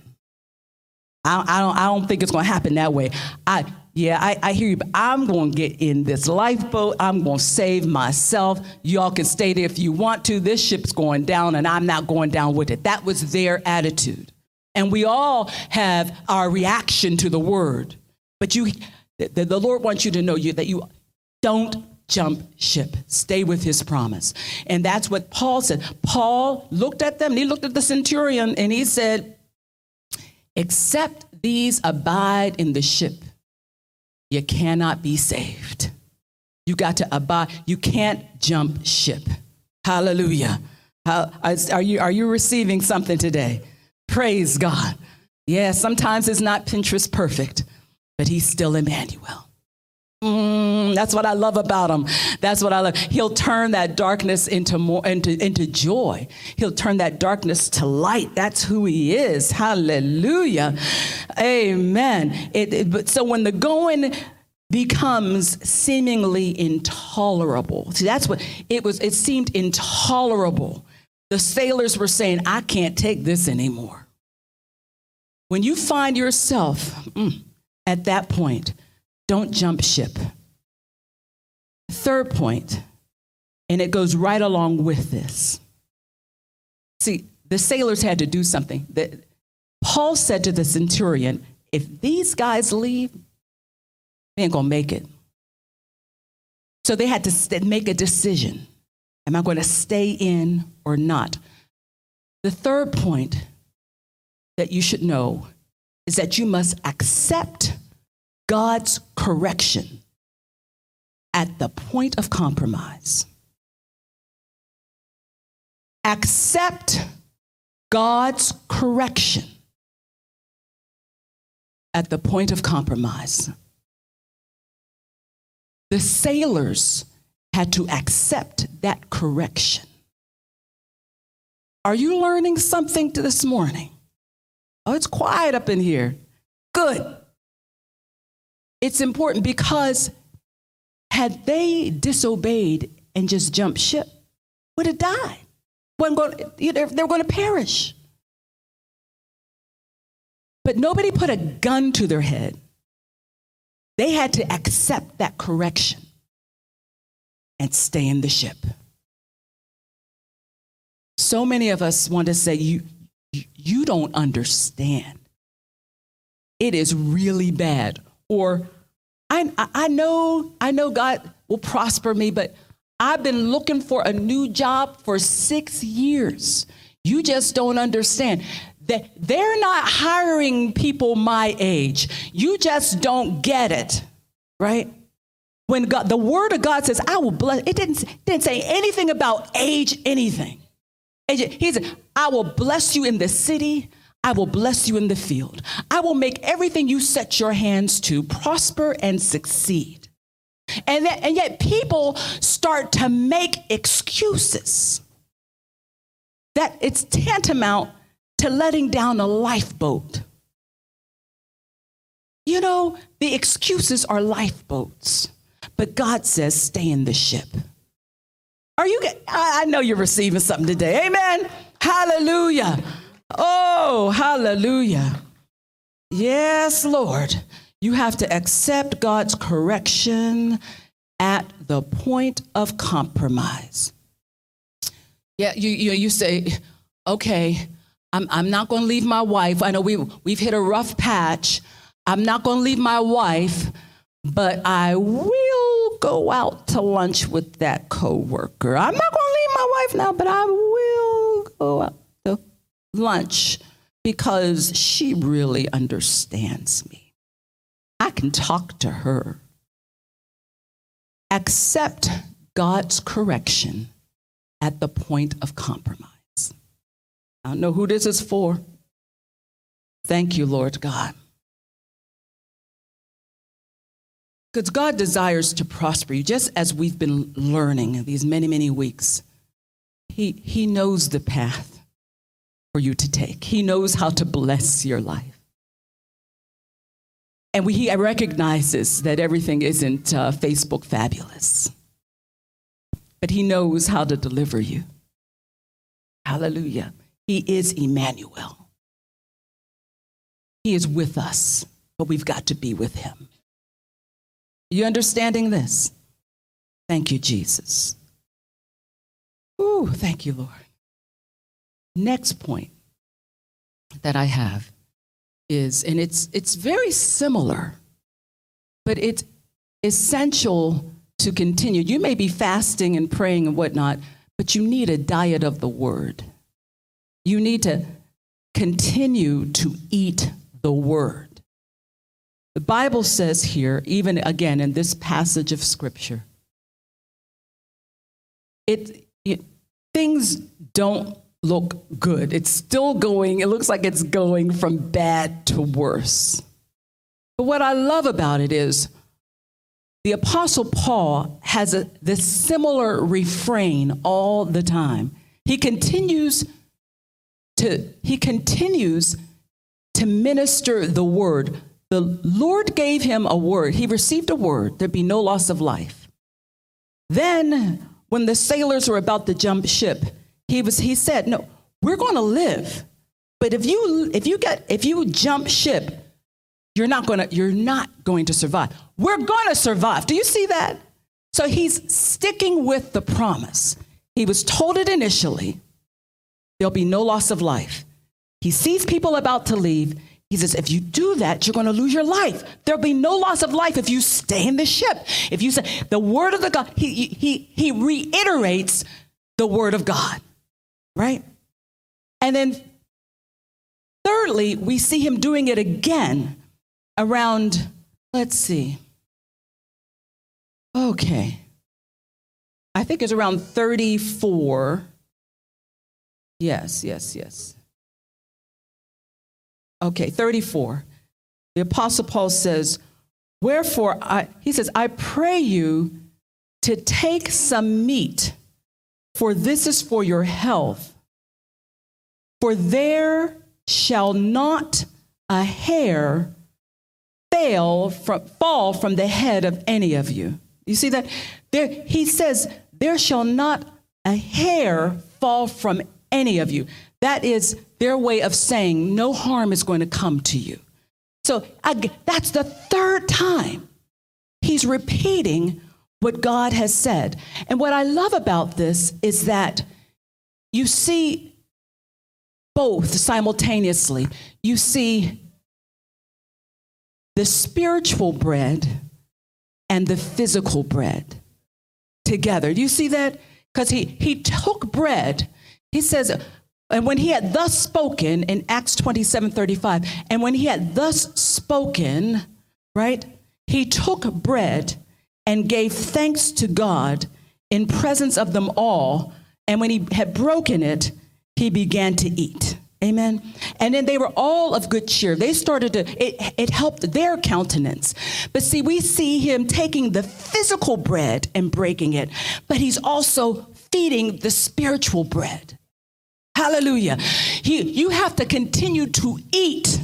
I, I don't, I don't think it's going to happen that way. I, yeah, I, I hear you, but I'm going to get in this lifeboat. I'm going to save myself. Y'all can stay there if you want to. This ship's going down, and I'm not going down with it. That was their attitude. And we all have our reaction to the word. But you, the, the Lord wants you to know you, that you don't jump ship. Stay with his promise. And that's what Paul said. Paul looked at them, he looked at the centurion, and he said, Except these abide in the ship, you cannot be saved. You got to abide. You can't jump ship. Hallelujah. How, are, you, are you receiving something today? Praise God. Yeah, sometimes it's not Pinterest perfect, but he's still Emmanuel. Mm, that's what I love about him. That's what I love. He'll turn that darkness into more into, into joy. He'll turn that darkness to light. That's who he is. Hallelujah. Amen. It, it, but so when the going becomes seemingly intolerable. See, that's what it was. It seemed intolerable. The sailors were saying, I can't take this anymore. When you find yourself mm, at that point, don't jump ship. Third point, and it goes right along with this. See, the sailors had to do something. That Paul said to the centurion, if these guys leave, they ain't gonna make it. So they had to make a decision. Am I to stay in or not? The third point that you should know is that you must accept God's correction at the point of compromise. Accept God's correction at the point of compromise. The sailors had to accept that correction. Are you learning something this morning? Oh, it's quiet up in here. Good. It's important because had they disobeyed and just jumped ship, would have died. Going, they're going to perish. But nobody put a gun to their head. They had to accept that correction and stay in the ship. So many of us want to say, You, you don't understand. It is really bad or I, I know I know God will prosper me, but I've been looking for a new job for six years. You just don't understand that they're not hiring people my age. You just don't get it, right? When God, the word of God says, I will bless, it didn't, didn't say anything about age, anything. He said, I will bless you in the city. I will bless you in the field. I will make everything you set your hands to prosper and succeed. And, that, and yet people start to make excuses that it's tantamount to letting down a lifeboat. You know, the excuses are lifeboats, but God says, stay in the ship. Are you, I know you're receiving something today. Amen. Hallelujah. Oh, hallelujah. Yes, Lord. You have to accept God's correction at the point of compromise. Yeah, you, you, you say, okay, I'm, I'm not going to leave my wife. I know we, we've hit a rough patch. I'm not going to leave my wife, but I will go out to lunch with that coworker. I'm not going to leave my wife now, but I will go out lunch because she really understands me. I can talk to her. Accept God's correction at the point of compromise. I don't know who this is for. Thank you, Lord God. Because God desires to prosper you, just as we've been learning these many, many weeks. He, he knows the path for you to take. He knows how to bless your life. And we, he recognizes that everything isn't uh, Facebook fabulous, but he knows how to deliver you. Hallelujah. He is Emmanuel. He is with us, but we've got to be with him. Are you understanding this? Thank you, Jesus. Ooh, thank you, Lord. Next point that I have is, and it's, it's very similar, but it's essential to continue. You may be fasting and praying and whatnot, but you need a diet of the word. You need to continue to eat the word. The Bible says here, even again in this passage of scripture, it, it things don't look good. It's still going, it looks like it's going from bad to worse. But what I love about it is the Apostle Paul has a, this similar refrain all the time. He continues to, he continues to minister the word. The Lord gave him a word. He received a word. There'd be no loss of life. Then, when the sailors were about to jump ship, he, was, he said, No, we're going to live. But if you, if you, get, if you jump ship, you're not, gonna, you're not going to survive. We're going to survive. Do you see that? So he's sticking with the promise. He was told it initially there'll be no loss of life. He sees people about to leave. He says, if you do that, you're going to lose your life. There'll be no loss of life if you stay in the ship. If you say the word of the God, he, he, he reiterates the word of God, right? And then thirdly, we see him doing it again around, let's see. Okay. I think it's around 34. Yes, yes, yes. Okay, 34. The Apostle Paul says, Wherefore, I, he says, I pray you to take some meat, for this is for your health. For there shall not a hair fail from, fall from the head of any of you. You see that? There, he says, There shall not a hair fall from any of you. That is their way of saying no harm is going to come to you. So I, that's the third time he's repeating what God has said. And what I love about this is that you see both simultaneously. You see the spiritual bread and the physical bread together. Do you see that? Because he, he took bread, he says, and when he had thus spoken in Acts 27 35, and when he had thus spoken, right, he took bread and gave thanks to God in presence of them all. And when he had broken it, he began to eat. Amen. And then they were all of good cheer. They started to, it, it helped their countenance. But see, we see him taking the physical bread and breaking it, but he's also feeding the spiritual bread. Hallelujah. He, you have to continue to eat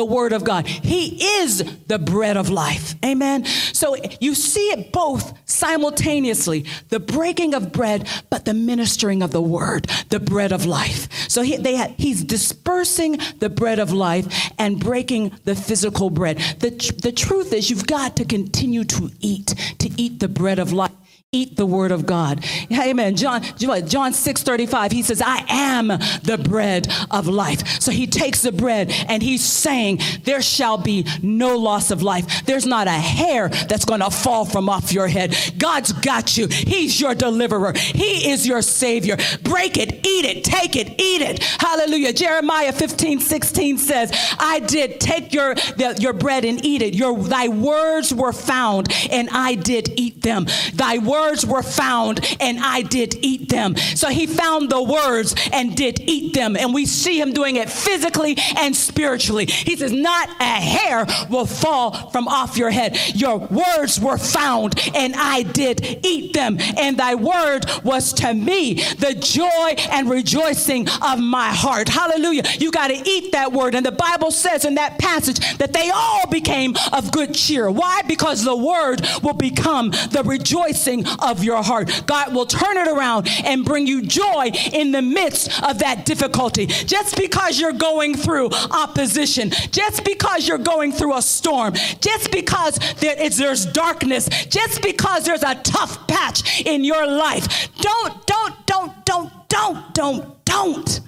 the word of God. He is the bread of life. Amen. So you see it both simultaneously the breaking of bread, but the ministering of the word, the bread of life. So he, had, he's dispersing the bread of life and breaking the physical bread. The, the truth is, you've got to continue to eat, to eat the bread of life eat the word of God. Amen. John, John 6 35, he says, I am the bread of life. So he takes the bread and he's saying, There shall be no loss of life. There's not a hair that's going to fall from off your head. God's got you. He's your deliverer. He is your savior. Break it, eat it, take it, eat it. Hallelujah. Jeremiah 15 16 says, I did take your, the, your bread and eat it. Your, thy words were found and I did eat them. Thy words words were found and I did eat them. So he found the words and did eat them. And we see him doing it physically and spiritually. He says, Not a hair will fall from off your head. Your words were found and I did eat them. And thy word was to me the joy and rejoicing of my heart. Hallelujah. You got to eat that word. And the Bible says in that passage that they all became of good cheer. Why? Because the word will become the rejoicing of your heart. God will turn it around and bring you joy in the midst of that difficulty. Just because you're going through opposition, just because you're going through a storm, just because there is, there's darkness, just because there's a tough patch in your life, don't, don't, don't, don't, don't, don't, don't,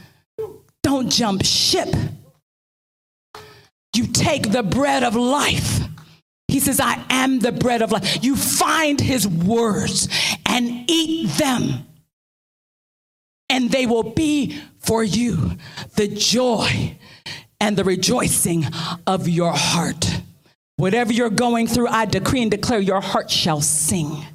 don't jump ship. You take the bread of life he says, I am the bread of life. You find his words and eat them, and they will be for you the joy and the rejoicing of your heart. Whatever you're going through, I decree and declare your heart shall sing.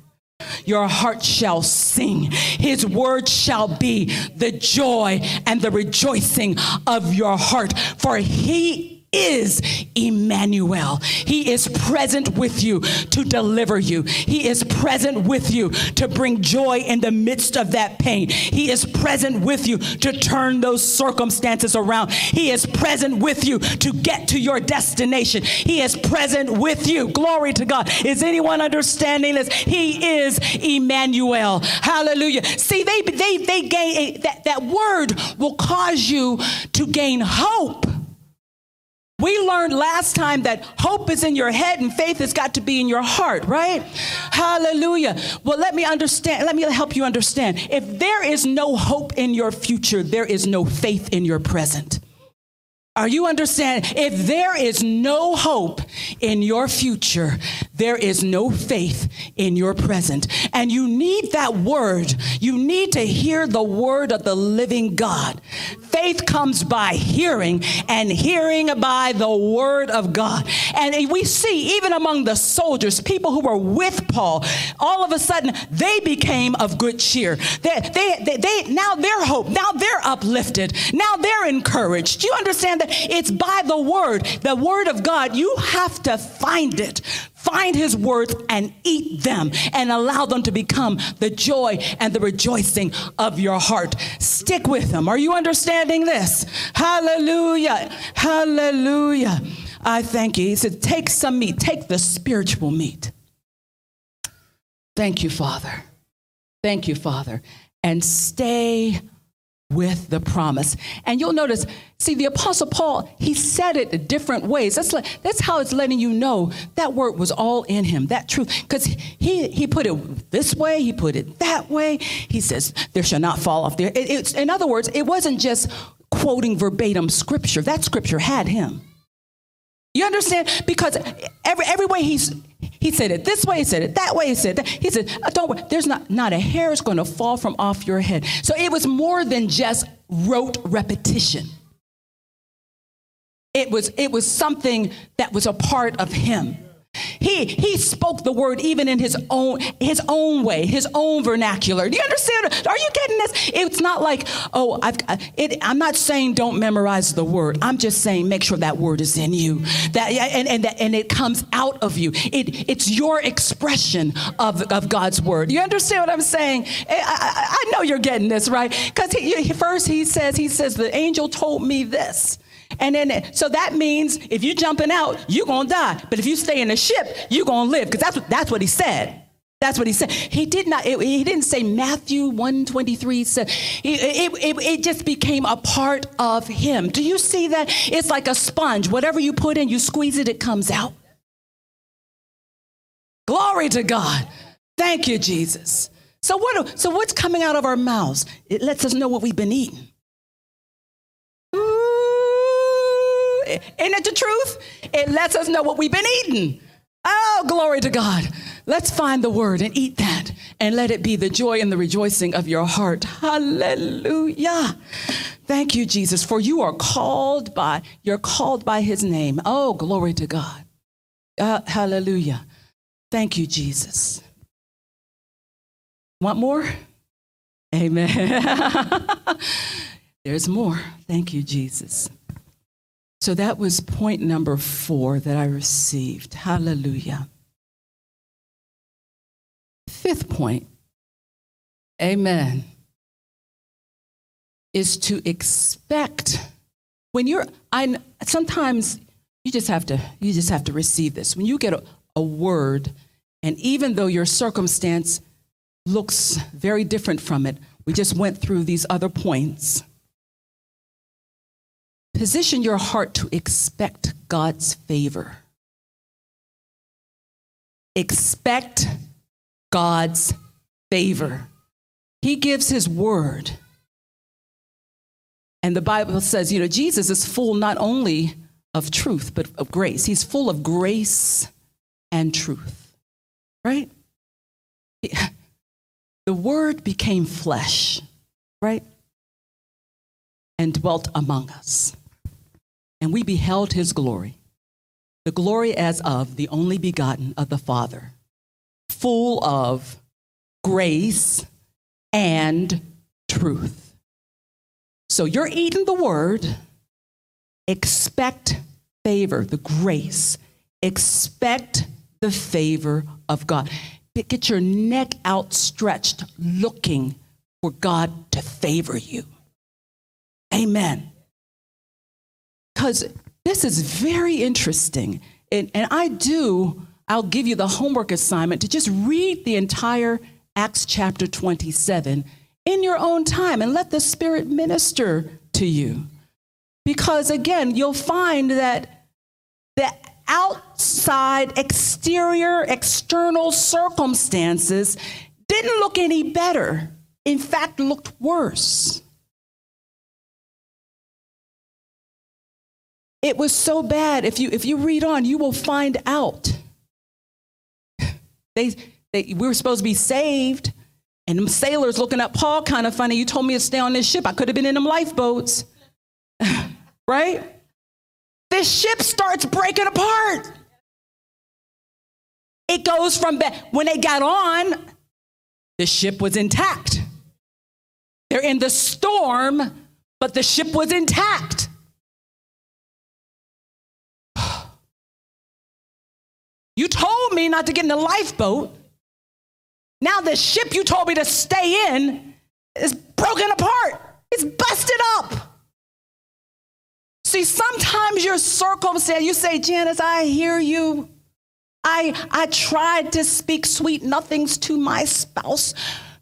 your heart shall sing. His word shall be the joy and the rejoicing of your heart. For he is Emmanuel. He is present with you to deliver you. He is present with you to bring joy in the midst of that pain. He is present with you to turn those circumstances around. He is present with you to get to your destination. He is present with you. Glory to God. Is anyone understanding this? He is Emmanuel. Hallelujah. See, they they they gain that, that word will cause you to gain hope we learned last time that hope is in your head and faith has got to be in your heart, right? Hallelujah. Well, let me understand, let me help you understand. If there is no hope in your future, there is no faith in your present. Are you understand? If there is no hope in your future, there is no faith in your present. And you need that word. You need to hear the word of the living God. Faith comes by hearing, and hearing by the word of God. And we see, even among the soldiers, people who were with Paul, all of a sudden they became of good cheer. They, they, they, they now they're hope, now they're uplifted, now they're encouraged. Do you understand that? It's by the word, the word of God. You have to find it. Find his words and eat them and allow them to become the joy and the rejoicing of your heart. Stick with them. Are you understanding this? Hallelujah. Hallelujah. I thank you. He said, Take some meat, take the spiritual meat. Thank you, Father. Thank you, Father. And stay with the promise. And you'll notice, see, the Apostle Paul, he said it different ways. That's, like, that's how it's letting you know that word was all in him, that truth. Because he, he put it this way, he put it that way. He says, there shall not fall off there. It, it's, in other words, it wasn't just quoting verbatim scripture, that scripture had him. You understand? Because every, every way he's, he said it this way, he said it that way, he said that. He said, uh, don't worry, there's not, not a hair is going to fall from off your head. So it was more than just rote repetition. It was, it was something that was a part of him. He, he spoke the word even in his own, his own way, his own vernacular. Do you understand? Are you getting this? It's not like, oh, I've, uh, it, I'm not saying don't memorize the word. I'm just saying make sure that word is in you. That, and, and, and it comes out of you. It, it's your expression of, of God's word. You understand what I'm saying? Eh, I, I, I know you're getting this, right? Because he, first he says, he says, the angel told me this. And then, so that means if you're jumping out, you're going to die. But if you stay in the ship, you're going to live because that's what, that's what he said. That's what he said. He did not, it, he didn't say Matthew 123. Said, it, it, it just became a part of him. Do you see that? It's like a sponge. Whatever you put in, you squeeze it, it comes out. Glory to God. Thank you, Jesus. So what, so what's coming out of our mouths? It lets us know what we've been eating. Ain't it the truth? It lets us know what we've been eating. Oh, glory to God. Let's find the word and eat that and let it be the joy and the rejoicing of your heart. Hallelujah. Thank you, Jesus, for you are called by, you're called by his name. Oh, glory to God. Uh, hallelujah. Thank you, Jesus. Want more? Amen. There's more. Thank you, Jesus. So that was point number four that I received. Hallelujah. Fifth point, amen, is to expect when you're, I, sometimes you just have to, you just have to receive this. When you get a, a word, and even though your circumstance looks very different from it, we just went through these other points Position your heart to expect God's favor. Expect God's favor. He gives his word. And the Bible says, you know, Jesus is full not only of truth, but of grace. He's full of grace and truth, right? The word became flesh, right? And dwelt among us and we beheld his glory, the glory as of the only begotten of the Father, full of grace and truth. So you're eating the word, expect favor, the grace, expect the favor of God. Get your neck outstretched looking for God to favor you. Amen. Because this is very interesting. And, and I do, I'll give you the homework assignment to just read the entire Acts chapter 27 in your own time and let the Spirit minister to you. Because again, you'll find that the outside, exterior, external circumstances didn't look any better. In fact, looked worse. It was so bad. If you, if you read on, you will find out. They, they, we were supposed to be saved, and them sailors looking at Paul kind of funny. You told me to stay on this ship. I could have been in them lifeboats. right? This ship starts breaking apart. It goes from when they got on, the ship was intact. They're in the storm, but the ship was intact. You told me not to get in the lifeboat. Now the ship you told me to stay in is broken apart. It's busted up. See, sometimes your circumstance, you say, Janice, I hear you. I, I tried to speak sweet nothings to my spouse,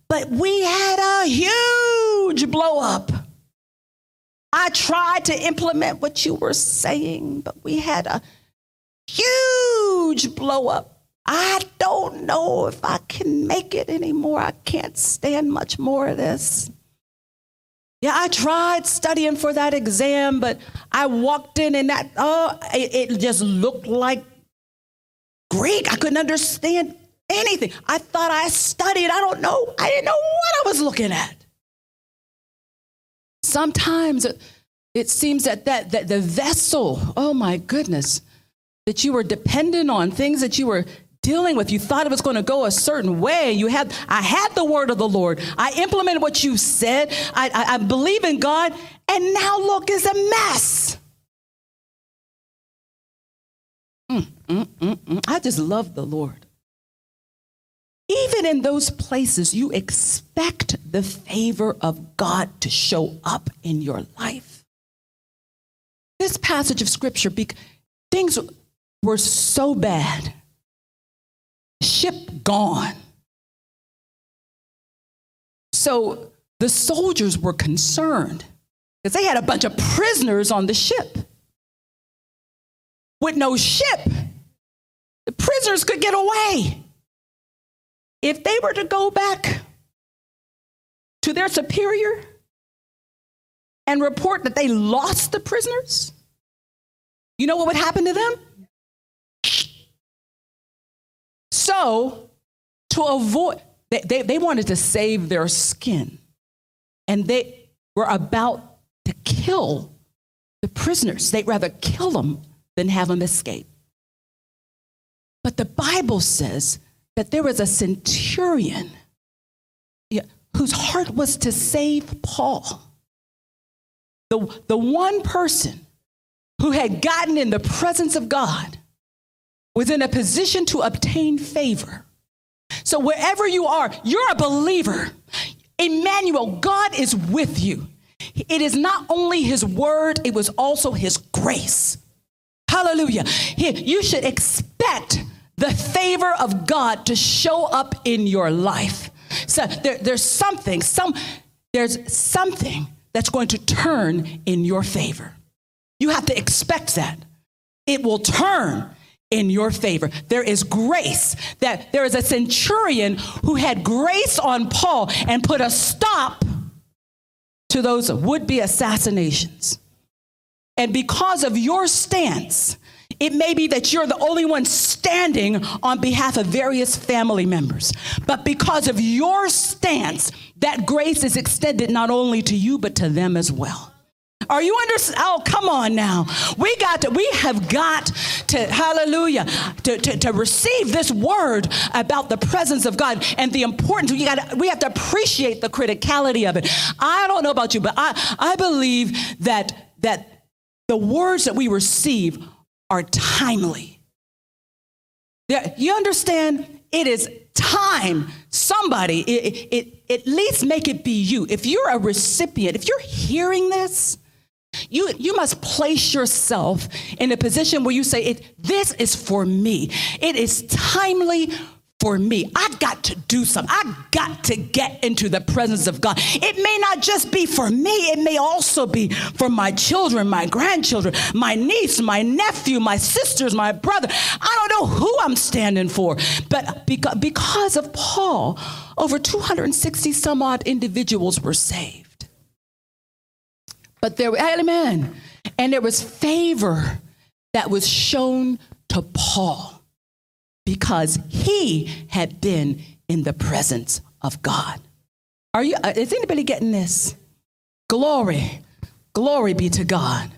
but we had a huge blow up. I tried to implement what you were saying, but we had a huge blow up. I don't know if I can make it anymore. I can't stand much more of this. Yeah, I tried studying for that exam, but I walked in and that, oh, it, it just looked like Greek. I couldn't understand anything. I thought I studied. I don't know. I didn't know what I was looking at. Sometimes it, it seems that, that, that the vessel, oh my goodness, that you were dependent on, things that you were dealing with. You thought it was going to go a certain way. You had, I had the word of the Lord. I implemented what you said. I, I, I believe in God. And now look, it's a mess. Mm, mm, mm, mm. I just love the Lord. Even in those places, you expect the favor of God to show up in your life. This passage of scripture, things were so bad. Ship gone. So the soldiers were concerned because they had a bunch of prisoners on the ship. With no ship, the prisoners could get away. If they were to go back to their superior and report that they lost the prisoners, you know what would happen to them? So, to avoid, they, they, they wanted to save their skin. And they were about to kill the prisoners. They'd rather kill them than have them escape. But the Bible says that there was a centurion whose heart was to save Paul. The, the one person who had gotten in the presence of God was in a position to obtain favor. So wherever you are, you're a believer. Emmanuel, God is with you. It is not only his word, it was also his grace. Hallelujah. Here, You should expect the favor of God to show up in your life. So there, there's something, some, there's something that's going to turn in your favor. You have to expect that. It will turn in your favor. There is grace that there is a centurion who had grace on Paul and put a stop to those would be assassinations. And because of your stance, it may be that you're the only one standing on behalf of various family members. But because of your stance, that grace is extended not only to you, but to them as well. Are you under? Oh, come on now. We got to, we have got to, hallelujah, to, to, to receive this word about the presence of God and the importance. We got we have to appreciate the criticality of it. I don't know about you, but I, I believe that that the words that we receive are timely. There, you understand? It is time. Somebody, it, it, it, at least make it be you. If you're a recipient, if you're hearing this, you, you must place yourself in a position where you say, it, This is for me. It is timely for me. I've got to do something. I've got to get into the presence of God. It may not just be for me, it may also be for my children, my grandchildren, my niece, my nephew, my sisters, my brother. I don't know who I'm standing for, but because of Paul, over 260 some odd individuals were saved. But there, amen. And there was favor that was shown to Paul because he had been in the presence of God. Are you, uh, is anybody getting this? Glory, glory be to God.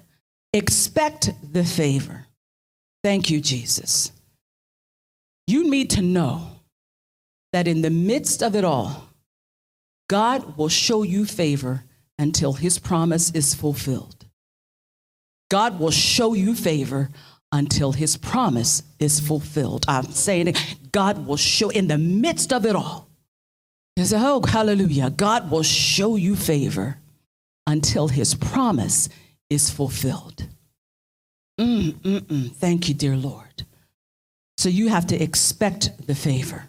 Expect the favor. Thank you, Jesus. You need to know that in the midst of it all, God will show you favor until his promise is fulfilled. God will show you favor until his promise is fulfilled. I'm saying God will show in the midst of it all. You say, oh, hallelujah. God will show you favor until his promise is fulfilled. Mm, mm, mm. Thank you, dear Lord. So you have to expect the favor.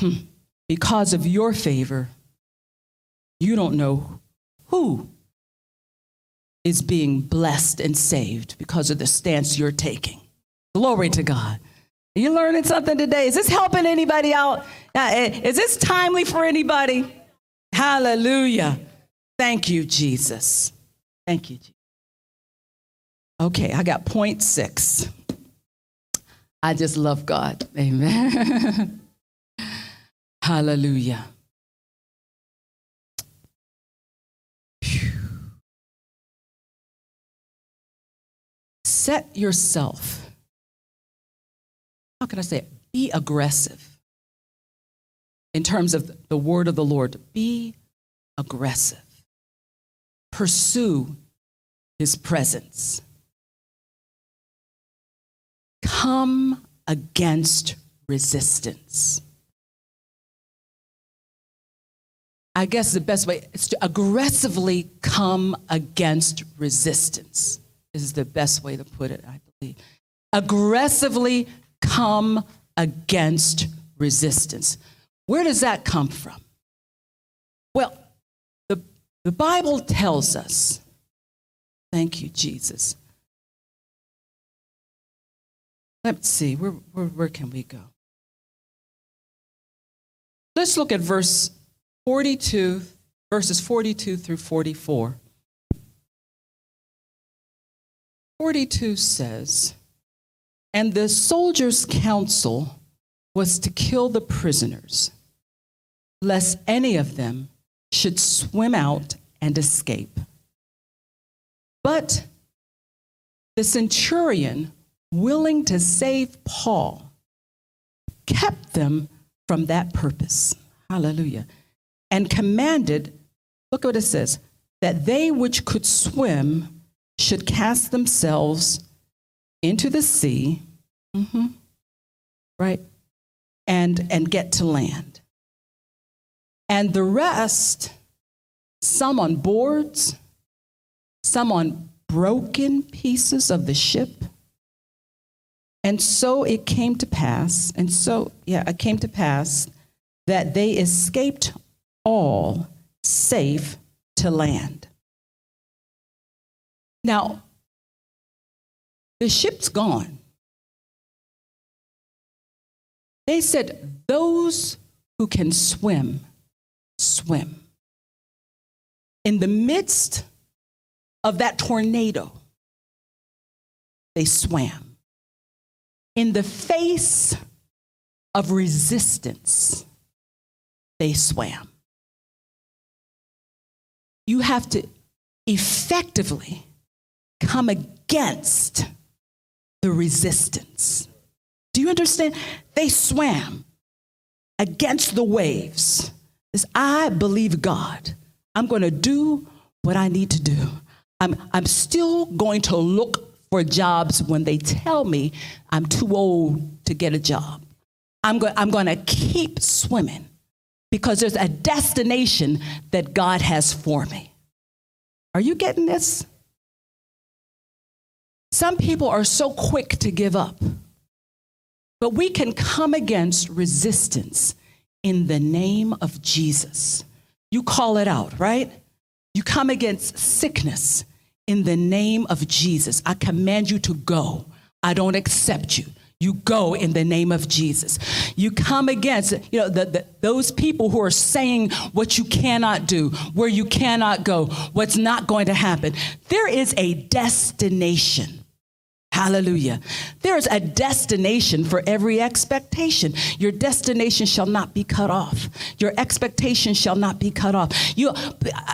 Hmm. Because of your favor, you don't know who is being blessed and saved because of the stance you're taking. Glory to God. Are you learning something today? Is this helping anybody out? Uh, eh, is this timely for anybody? Hallelujah. Thank you, Jesus. Thank you. Jesus. Okay, I got point six. I just love God. Amen. Hallelujah. Set yourself, how can I say it? Be aggressive in terms of the word of the Lord. Be aggressive. Pursue his presence. Come against resistance. I guess the best way is to aggressively come against resistance is the best way to put it, I believe. Aggressively come against resistance. Where does that come from? Well, the, the Bible tells us, thank you, Jesus. Let's see, where, where, where can we go? Let's look at verse 42, verses 42 through 44. 42 says, And the soldiers' counsel was to kill the prisoners, lest any of them should swim out and escape. But the centurion, willing to save Paul, kept them from that purpose. Hallelujah. And commanded, look what it says, that they which could swim should cast themselves into the sea, mm-hmm, right, and, and get to land. And the rest, some on boards, some on broken pieces of the ship. And so it came to pass, and so, yeah, it came to pass that they escaped all safe to land. Now, the ship's gone. They said, Those who can swim, swim. In the midst of that tornado, they swam. In the face of resistance, they swam. You have to effectively come against the resistance. Do you understand? They swam against the waves. As I believe God, I'm going to do what I need to do. I'm, I'm still going to look for jobs when they tell me I'm too old to get a job. I'm, go- I'm going to keep swimming because there's a destination that God has for me. Are you getting this? Some people are so quick to give up, but we can come against resistance in the name of Jesus. You call it out, right? You come against sickness in the name of Jesus. I command you to go. I don't accept you. You go in the name of Jesus. You come against, you know, the, the, those people who are saying what you cannot do, where you cannot go, what's not going to happen. There is a destination. Hallelujah. There is a destination for every expectation. Your destination shall not be cut off. Your expectation shall not be cut off. You,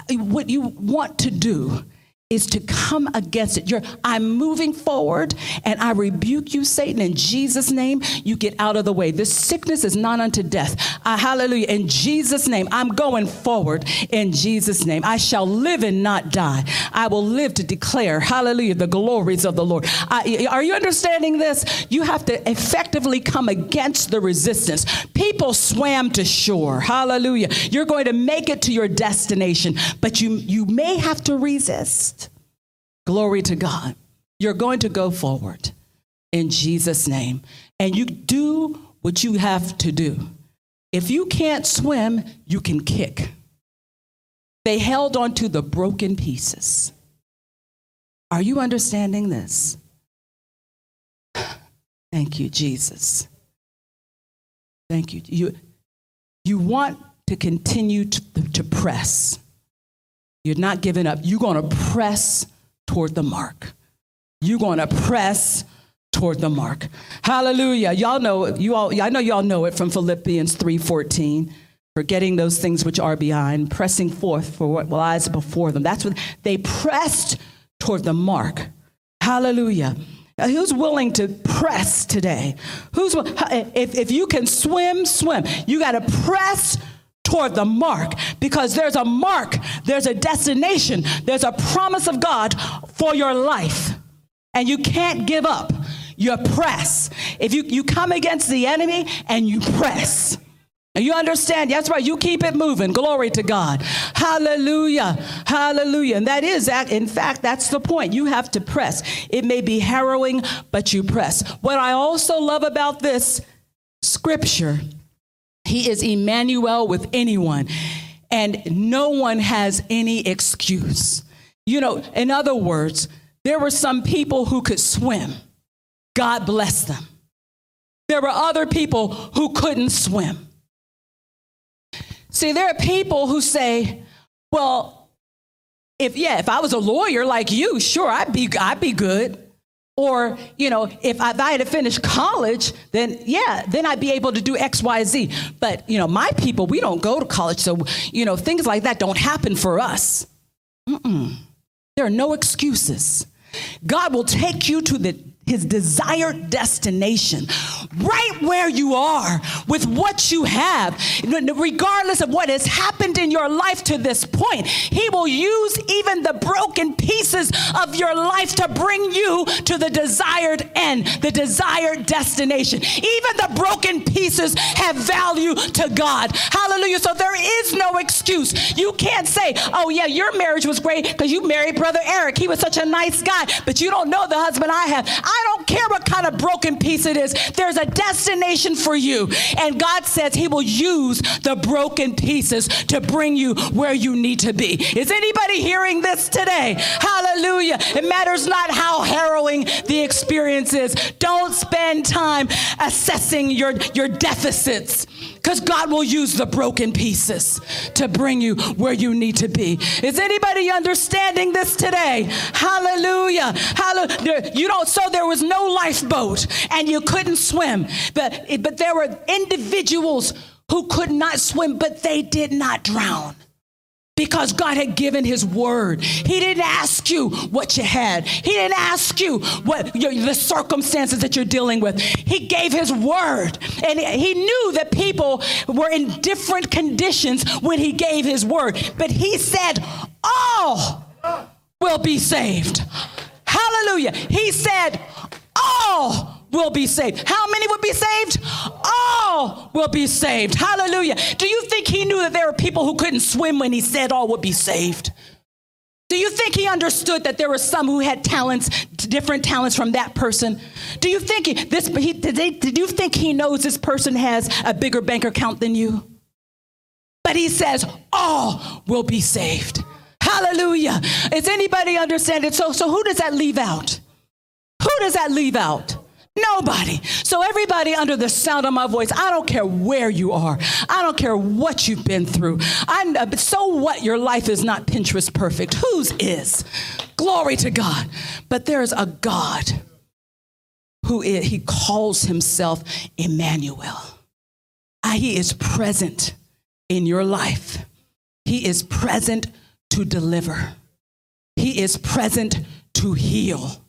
what you want to do is to come against it. You're, I'm moving forward and I rebuke you, Satan, in Jesus' name. You get out of the way. This sickness is not unto death. Uh, hallelujah. In Jesus' name, I'm going forward in Jesus' name. I shall live and not die. I will live to declare, hallelujah, the glories of the Lord. Are you understanding this? You have to effectively come against the resistance. People swam to shore. Hallelujah. You're going to make it to your destination, but you, you may have to resist. Glory to God. You're going to go forward in Jesus' name. And you do what you have to do. If you can't swim, you can kick. They held on to the broken pieces. Are you understanding this? Thank you, Jesus. Thank you. You, you want to continue to, to press. You're not giving up. You're going to press toward the mark. You're going to press toward the mark. Hallelujah. Y'all know you all I know y'all know it from Philippians 3:14. Forgetting those things which are behind, pressing forth for what lies before them. That's what they pressed toward the mark. Hallelujah. Who's willing to press today? Who's if, if you can swim, swim. You got to press toward the mark because there's a mark, there's a destination, there's a promise of God for your life. And you can't give up. You press. If you, you come against the enemy and you press. And you understand, that's right, you keep it moving. Glory to God. Hallelujah. Hallelujah. And that is, that. in fact, that's the point. You have to press. It may be harrowing, but you press. What I also love about this scripture he is Emmanuel with anyone, and no one has any excuse. You know, in other words, there were some people who could swim. God bless them. There were other people who couldn't swim. See, there are people who say, well, if yeah, if I was a lawyer like you, sure, I'd be I'd be good. Or, you know, if I, if I, had finished college, then yeah, then I'd be able to do X, Y, Z. But, you know, my people, we don't go to college. So, you know, things like that don't happen for us. Mm-mm. There are no excuses. God will take you to the his desired destination, right where you are with what you have, regardless of what has happened in your life to this point. He will use even the broken pieces of your life to bring you to the desired end, the desired destination. Even the broken pieces have value to God. Hallelujah. So there is no excuse. You can't say, oh, yeah, your marriage was great because you married Brother Eric. He was such a nice guy, but you don't know the husband I have. I don't care what kind of broken piece it is, there's a destination for you. And God says He will use the broken pieces to bring you where you need to be. Is anybody hearing this today? Hallelujah. It matters not how harrowing the experience is. Don't spend time assessing your, your deficits because God will use the broken pieces to bring you where you need to be. Is anybody understanding this today? Hallelujah. Hallelujah. You don't, so there was no lifeboat and you couldn't swim, but, but there were individuals who could not swim, but they did not drown. Because God had given his word. He didn't ask you what you had. He didn't ask you what your, the circumstances that you're dealing with. He gave his word. And he knew that people were in different conditions when he gave his word. But he said, all will be saved. Hallelujah. He said, all will be saved. How many will be saved? All will be saved. Hallelujah. Do you think he knew that there were people who couldn't swim when he said all would be saved? Do you think he understood that there were some who had talents, different talents from that person? Do you think he, this? He, did, they, did you think he knows this person has a bigger bank account than you? But he says all will be saved. Hallelujah. Is anybody understand it? So, so who does that leave out? Who does that leave out? Nobody. So, everybody under the sound of my voice, I don't care where you are. I don't care what you've been through. I, uh, so what? Your life is not Pinterest perfect. Whose is? Glory to God. But there's a God who is, he calls himself Emmanuel. Ah, he is present in your life. He is present to deliver. He is present to heal.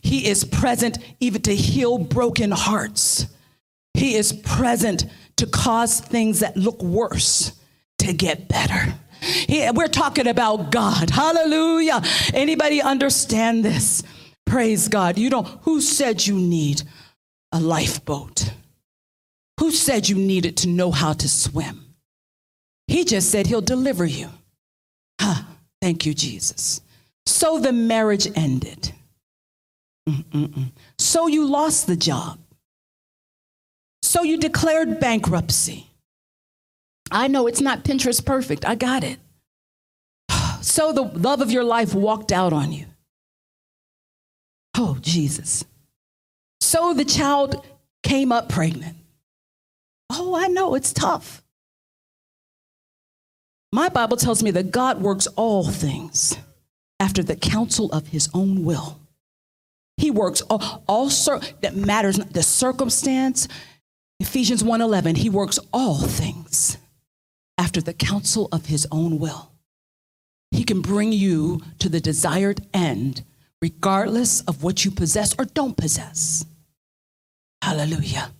He is present even to heal broken hearts. He is present to cause things that look worse to get better. He, we're talking about God. Hallelujah. Anybody understand this? Praise God. You don't who said you need a lifeboat? Who said you needed to know how to swim? He just said he'll deliver you. Huh. Thank you, Jesus. So the marriage ended. Mm-mm-mm. So you lost the job. So you declared bankruptcy. I know it's not Pinterest perfect. I got it. So the love of your life walked out on you. Oh, Jesus. So the child came up pregnant. Oh, I know it's tough. My Bible tells me that God works all things after the counsel of his own will. He works all, all cir- that matters the circumstance. Ephesians 1:11, he works all things after the counsel of his own will. He can bring you to the desired end regardless of what you possess or don't possess. Hallelujah.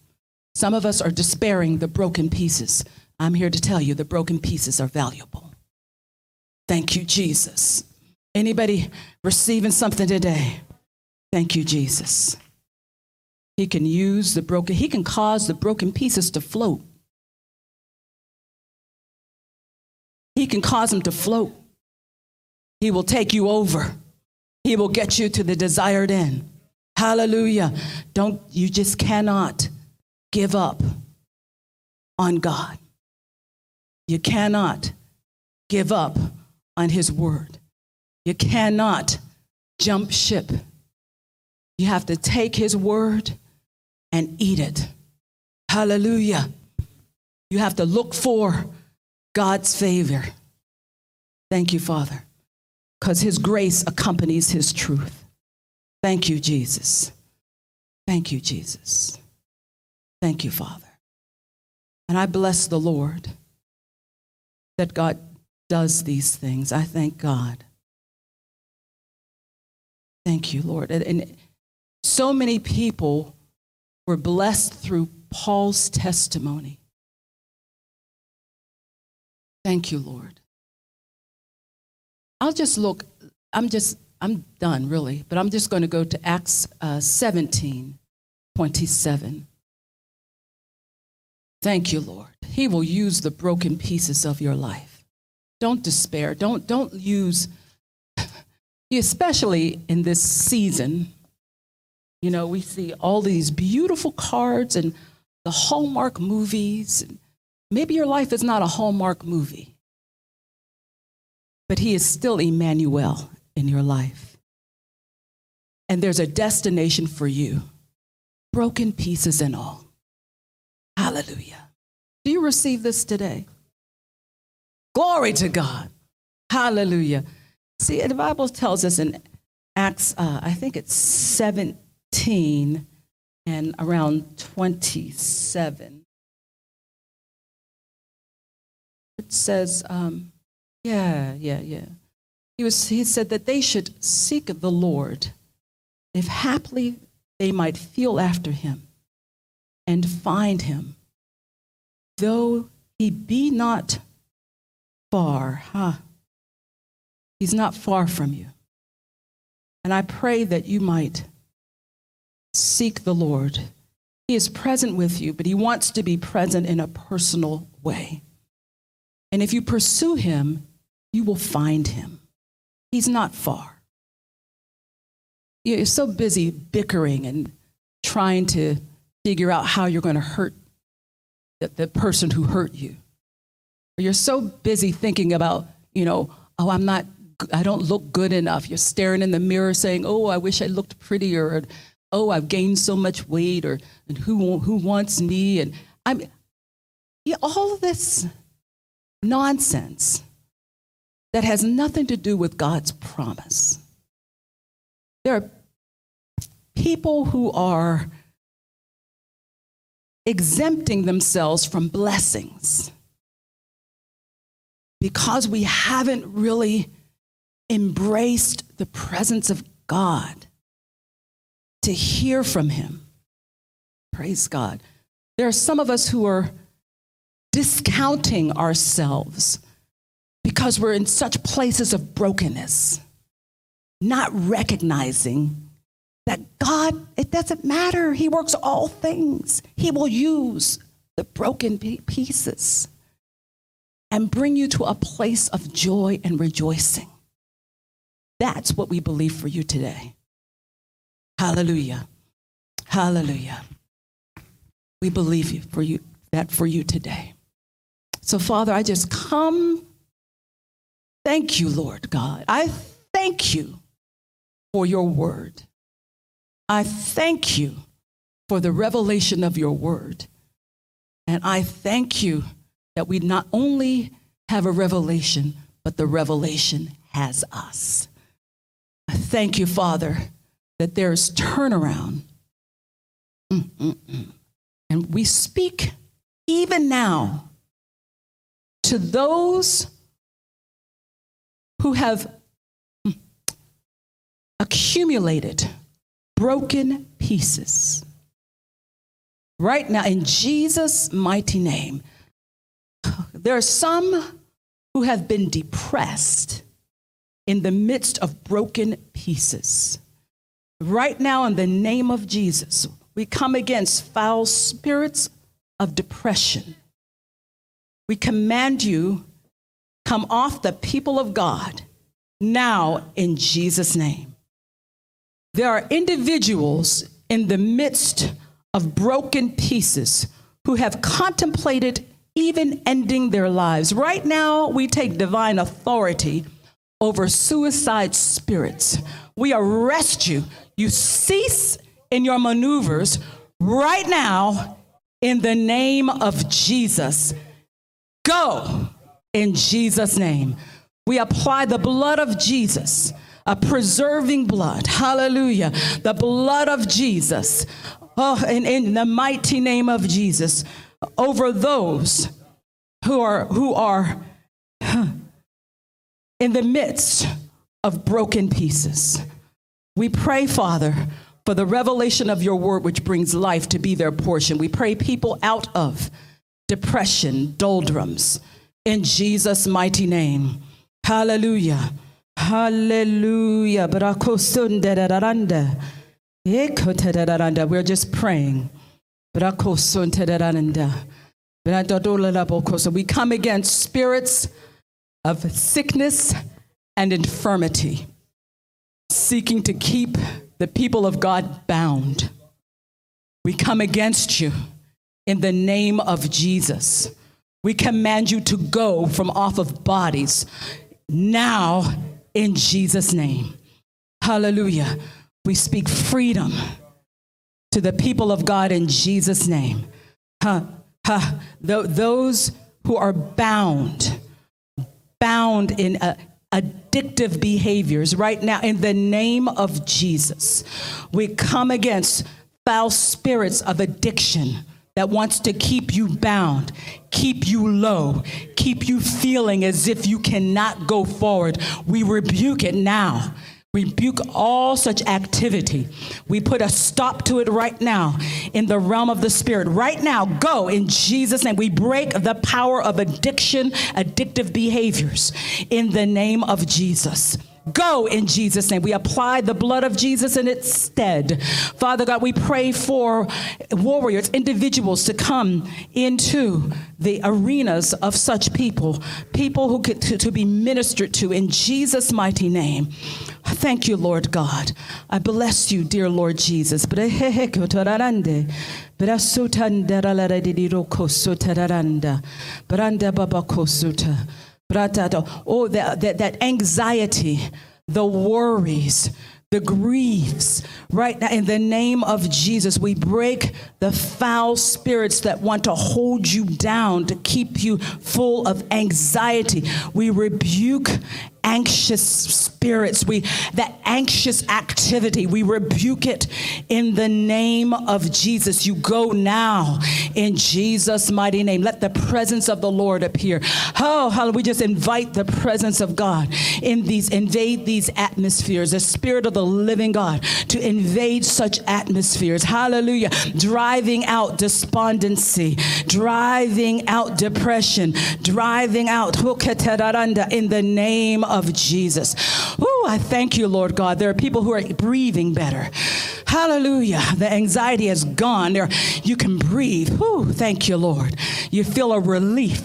Some of us are despairing the broken pieces. I'm here to tell you the broken pieces are valuable. Thank you, Jesus. Anybody receiving something today? Thank you, Jesus. He can use the broken, he can cause the broken pieces to float. He can cause them to float. He will take you over. He will get you to the desired end. Hallelujah. Don't, you just cannot give up on God. You cannot give up on His word. You cannot jump ship. You have to take his word and eat it. Hallelujah. You have to look for God's favor. Thank you, Father, because his grace accompanies his truth. Thank you, Jesus. Thank you, Jesus. Thank you, Father. And I bless the Lord that God does these things. I thank God. Thank you, Lord. And, and so many people were blessed through Paul's testimony. Thank you, Lord. I'll just look, I'm just, I'm done really, but I'm just going to go to Acts uh, 17 27. Thank you, Lord. He will use the broken pieces of your life. Don't despair. Don't, don't use, especially in this season you know, we see all these beautiful cards and the Hallmark movies. Maybe your life is not a Hallmark movie, but He is still Emmanuel in your life. And there's a destination for you, broken pieces and all. Hallelujah. Do you receive this today? Glory to God. Hallelujah. See, the Bible tells us in Acts, uh, I think it's 7, 18 and around 27. It says, um, Yeah, yeah, yeah. He, was, he said that they should seek the Lord if haply they might feel after him and find him, though he be not far, huh? He's not far from you. And I pray that you might seek the Lord. He is present with you, but he wants to be present in a personal way. And if you pursue him, you will find him. He's not far. You're so busy bickering and trying to figure out how you're going to hurt the, the person who hurt you. Or you're so busy thinking about, you know, oh, I'm not, I don't look good enough. You're staring in the mirror saying, oh, I wish I looked prettier. Oh, I've gained so much weight. Or and who, who wants me? And I mean, yeah, all this nonsense that has nothing to do with God's promise. There are people who are exempting themselves from blessings because we haven't really embraced the presence of God to hear from Him. Praise God. There are some of us who are discounting ourselves because we're in such places of brokenness, not recognizing that God, it doesn't matter. He works all things. He will use the broken pieces and bring you to a place of joy and rejoicing. That's what we believe for you today. Hallelujah. Hallelujah. We believe you for you that for you today. So Father, I just come Thank you, Lord God. I thank you for your word. I thank you for the revelation of your word. And I thank you that we not only have a revelation, but the revelation has us. I thank you, Father, that there's turnaround. Mm-mm-mm. And we speak even now to those who have mm, accumulated broken pieces. Right now, in Jesus' mighty name, there are some who have been depressed in the midst of broken pieces. Right now, in the name of Jesus, we come against foul spirits of depression. We command you come off the people of God now in Jesus' name. There are individuals in the midst of broken pieces who have contemplated even ending their lives. Right now, we take divine authority over suicide spirits. We arrest you. You cease in your maneuvers right now in the name of Jesus. Go in Jesus' name. We apply the blood of Jesus, a preserving blood. Hallelujah. The blood of Jesus. Oh, in, in the mighty name of Jesus, over those who are who are in the midst of broken pieces. We pray, Father, for the revelation of your word, which brings life to be their portion. We pray people out of depression, doldrums, in Jesus' mighty name. Hallelujah. Hallelujah. We're just praying. We come against spirits of sickness and infirmity, seeking to keep the people of God bound. We come against you in the name of Jesus. We command you to go from off of bodies now in Jesus' name. Hallelujah. We speak freedom to the people of God in Jesus' name. Huh, huh. Th- those who are bound, bound in uh, addictive behaviors right now, in the name of Jesus, we come against foul spirits of addiction that wants to keep you bound, keep you low, keep you feeling as if you cannot go forward. We rebuke it now. Rebuke all such activity. We put a stop to it right now in the realm of the spirit. Right now, go in Jesus' name. We break the power of addiction, addictive behaviors in the name of Jesus. Go in Jesus' name. We apply the blood of Jesus in its stead. Father God, we pray for warriors, individuals to come into the arenas of such people, people who could to, to be ministered to in Jesus' mighty name. Thank you, Lord God. I bless you, dear Lord Jesus. Oh, that, that, that anxiety, the worries, the griefs. Right now, in the name of Jesus, we break the foul spirits that want to hold you down, to keep you full of anxiety. We rebuke anxious spirits, we that anxious activity, we rebuke it in the name of Jesus. You go now in Jesus' mighty name. Let the presence of the Lord appear. Oh, hallelujah. We just invite the presence of God in these, invade these atmospheres, the spirit of the living God to invade such atmospheres. Hallelujah. Driving out despondency, driving out depression, driving out in the name of Jesus. Oh, I thank you, Lord God. There are people who are breathing better. Hallelujah. The anxiety is gone. There, you can breathe. Whew, thank you, Lord. You feel a relief,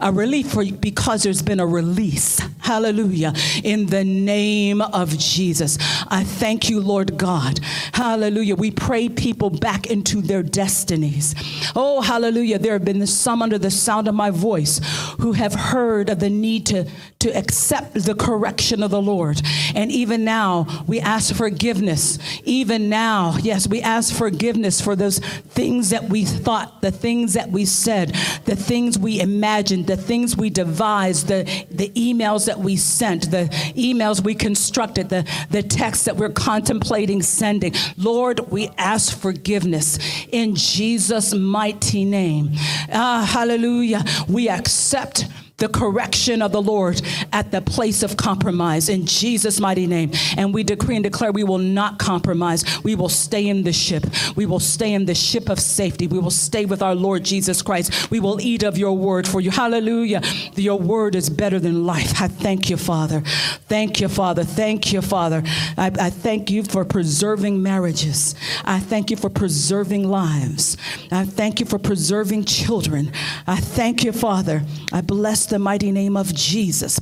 a relief for because there's been a release. Hallelujah. In the name of Jesus. I thank you, Lord God. Hallelujah. We pray people back into their destinies. Oh, hallelujah. There have been some under the sound of my voice who have heard of the need to, to accept the correction of the Lord. And even now, we ask forgiveness. Even now, yes, we ask forgiveness for those things that we thought, the things that we said, the things we imagined, the things we devised, the, the emails that we sent, the emails we constructed, the, the texts that we're contemplating sending. Lord, we ask forgiveness in Jesus' mighty name. Ah, hallelujah. We accept the correction of the Lord at the place of compromise in Jesus' mighty name. And we decree and declare we will not compromise. We will stay in the ship. We will stay in the ship of safety. We will stay with our Lord Jesus Christ. We will eat of your word for you. Hallelujah. Your word is better than life. I thank you, Father. Thank you, Father. Thank you, Father. I, I thank you for preserving marriages. I thank you for preserving lives. I thank you for preserving children. I thank you, Father. I bless the mighty name of Jesus.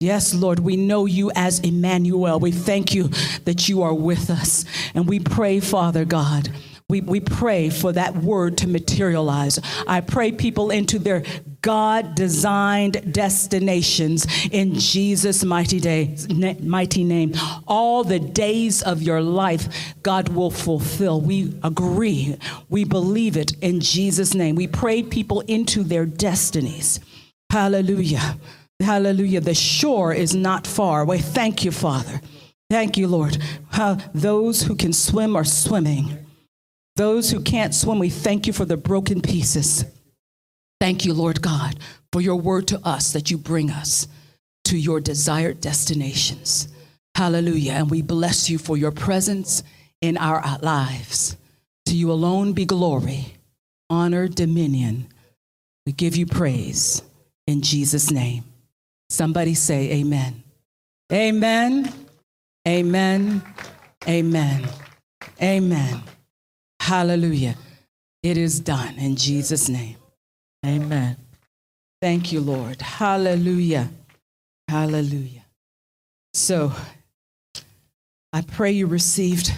Yes, Lord, we know you as Emmanuel. We thank you that you are with us. And we pray, Father God, we, we pray for that word to materialize. I pray people into their God designed destinations in Jesus' mighty, day, mighty name. All the days of your life, God will fulfill. We agree. We believe it in Jesus' name. We pray people into their destinies. Hallelujah. Hallelujah. The shore is not far away. Thank you, Father. Thank you, Lord. Those who can swim are swimming. Those who can't swim, we thank you for the broken pieces. Thank you, Lord God, for your word to us that you bring us to your desired destinations. Hallelujah. And we bless you for your presence in our lives. To you alone be glory, honor, dominion. We give you praise in Jesus' name. Somebody say, Amen. Amen. Amen. Amen. Amen. Hallelujah. It is done in Jesus' name. Amen. Thank you, Lord. Hallelujah. Hallelujah. So, I pray you received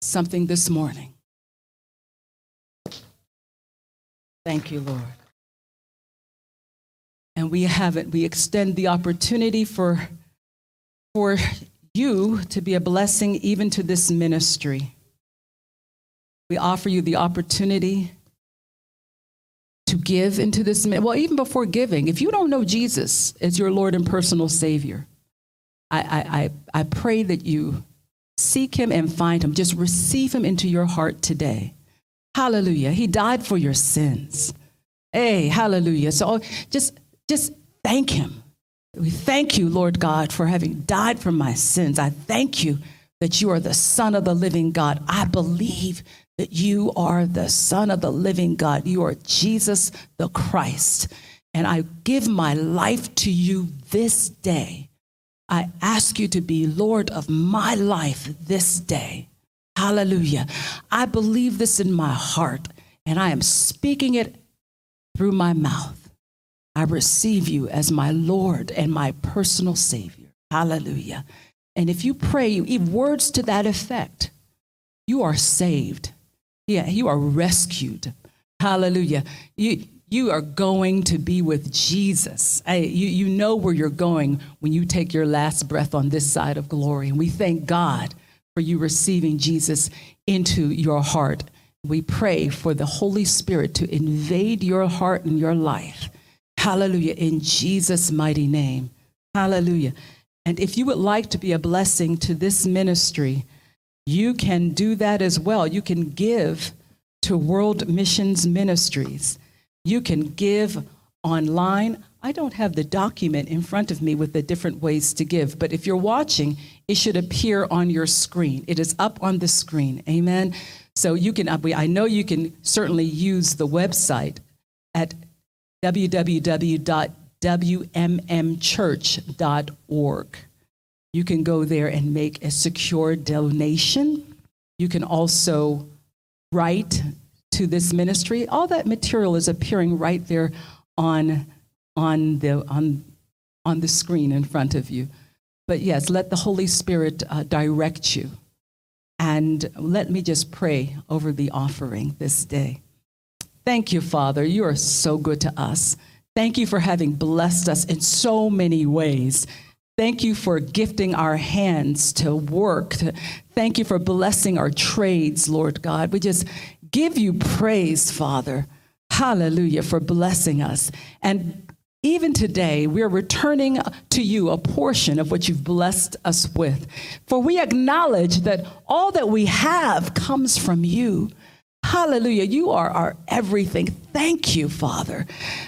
something this morning. Thank you, Lord. And we have it. We extend the opportunity for, for you to be a blessing even to this ministry. We offer you the opportunity to give into this. Man, well, even before giving, if you don't know Jesus as your Lord and personal Savior, I, I, I, I pray that you seek him and find him. Just receive him into your heart today. Hallelujah. He died for your sins. Hey, hallelujah. So oh, just just thank him. We thank you, Lord God, for having died for my sins. I thank you that you are the Son of the living God. I believe that you are the Son of the living God. You are Jesus the Christ. And I give my life to you this day. I ask you to be Lord of my life this day. Hallelujah. I believe this in my heart, and I am speaking it through my mouth. I receive you as my Lord and my personal Savior. Hallelujah. And if you pray, words to that effect, you are saved. Yeah, you are rescued. Hallelujah. You, you are going to be with Jesus. You, you know where you're going when you take your last breath on this side of glory. And we thank God for you receiving Jesus into your heart. We pray for the Holy Spirit to invade your heart and your life. Hallelujah. In Jesus' mighty name. Hallelujah. And if you would like to be a blessing to this ministry, you can do that as well. You can give to World Missions Ministries. You can give online. I don't have the document in front of me with the different ways to give, but if you're watching, it should appear on your screen. It is up on the screen. Amen. So you can, I know you can certainly use the website at www.wmmchurch.org. You can go there and make a secure donation. You can also write to this ministry. All that material is appearing right there on, on, the, on, on the screen in front of you. But yes, let the Holy Spirit uh, direct you. And let me just pray over the offering this day. Thank you, Father. You are so good to us. Thank you for having blessed us in so many ways. Thank you for gifting our hands to work. Thank you for blessing our trades, Lord God. We just give you praise, Father. Hallelujah, for blessing us. And even today, we're returning to you a portion of what you've blessed us with. For we acknowledge that all that we have comes from you. Hallelujah. You are our everything. Thank you, Father.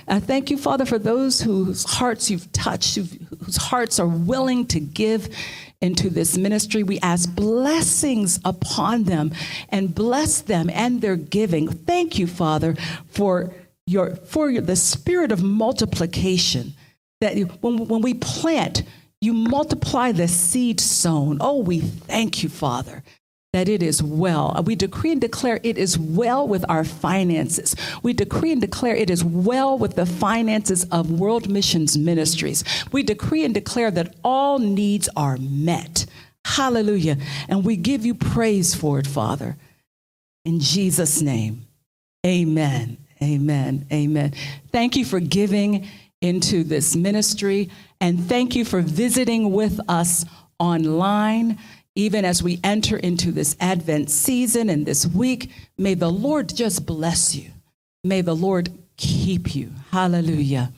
I thank you, Father, for those whose hearts you've touched, whose hearts are willing to give into this ministry. We ask blessings upon them and bless them and their giving. Thank you, Father, for your for your, the spirit of multiplication. That when, when we plant, you multiply the seed sown. Oh, we thank you, Father that it is well. Uh, we decree and declare it is well with our finances. We decree and declare it is well with the finances of World Missions Ministries. We decree and declare that all needs are met. Hallelujah. And we give you praise for it, Father. In Jesus' name, amen. Amen. Amen. Thank you for giving into this ministry and thank you for visiting with us online even as we enter into this Advent season and this week, may the Lord just bless you. May the Lord keep you. Hallelujah.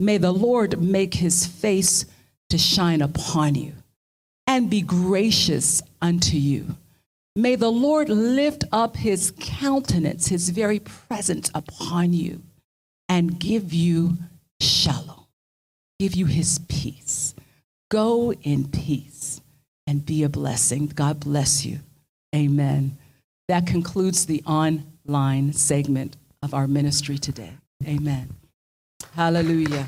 May the Lord make his face to shine upon you and be gracious unto you. May the Lord lift up his countenance, his very presence upon you, and give you shalom, give you his peace. Go in peace and be a blessing. God bless you. Amen. That concludes the online segment of our ministry today. Amen. Hallelujah.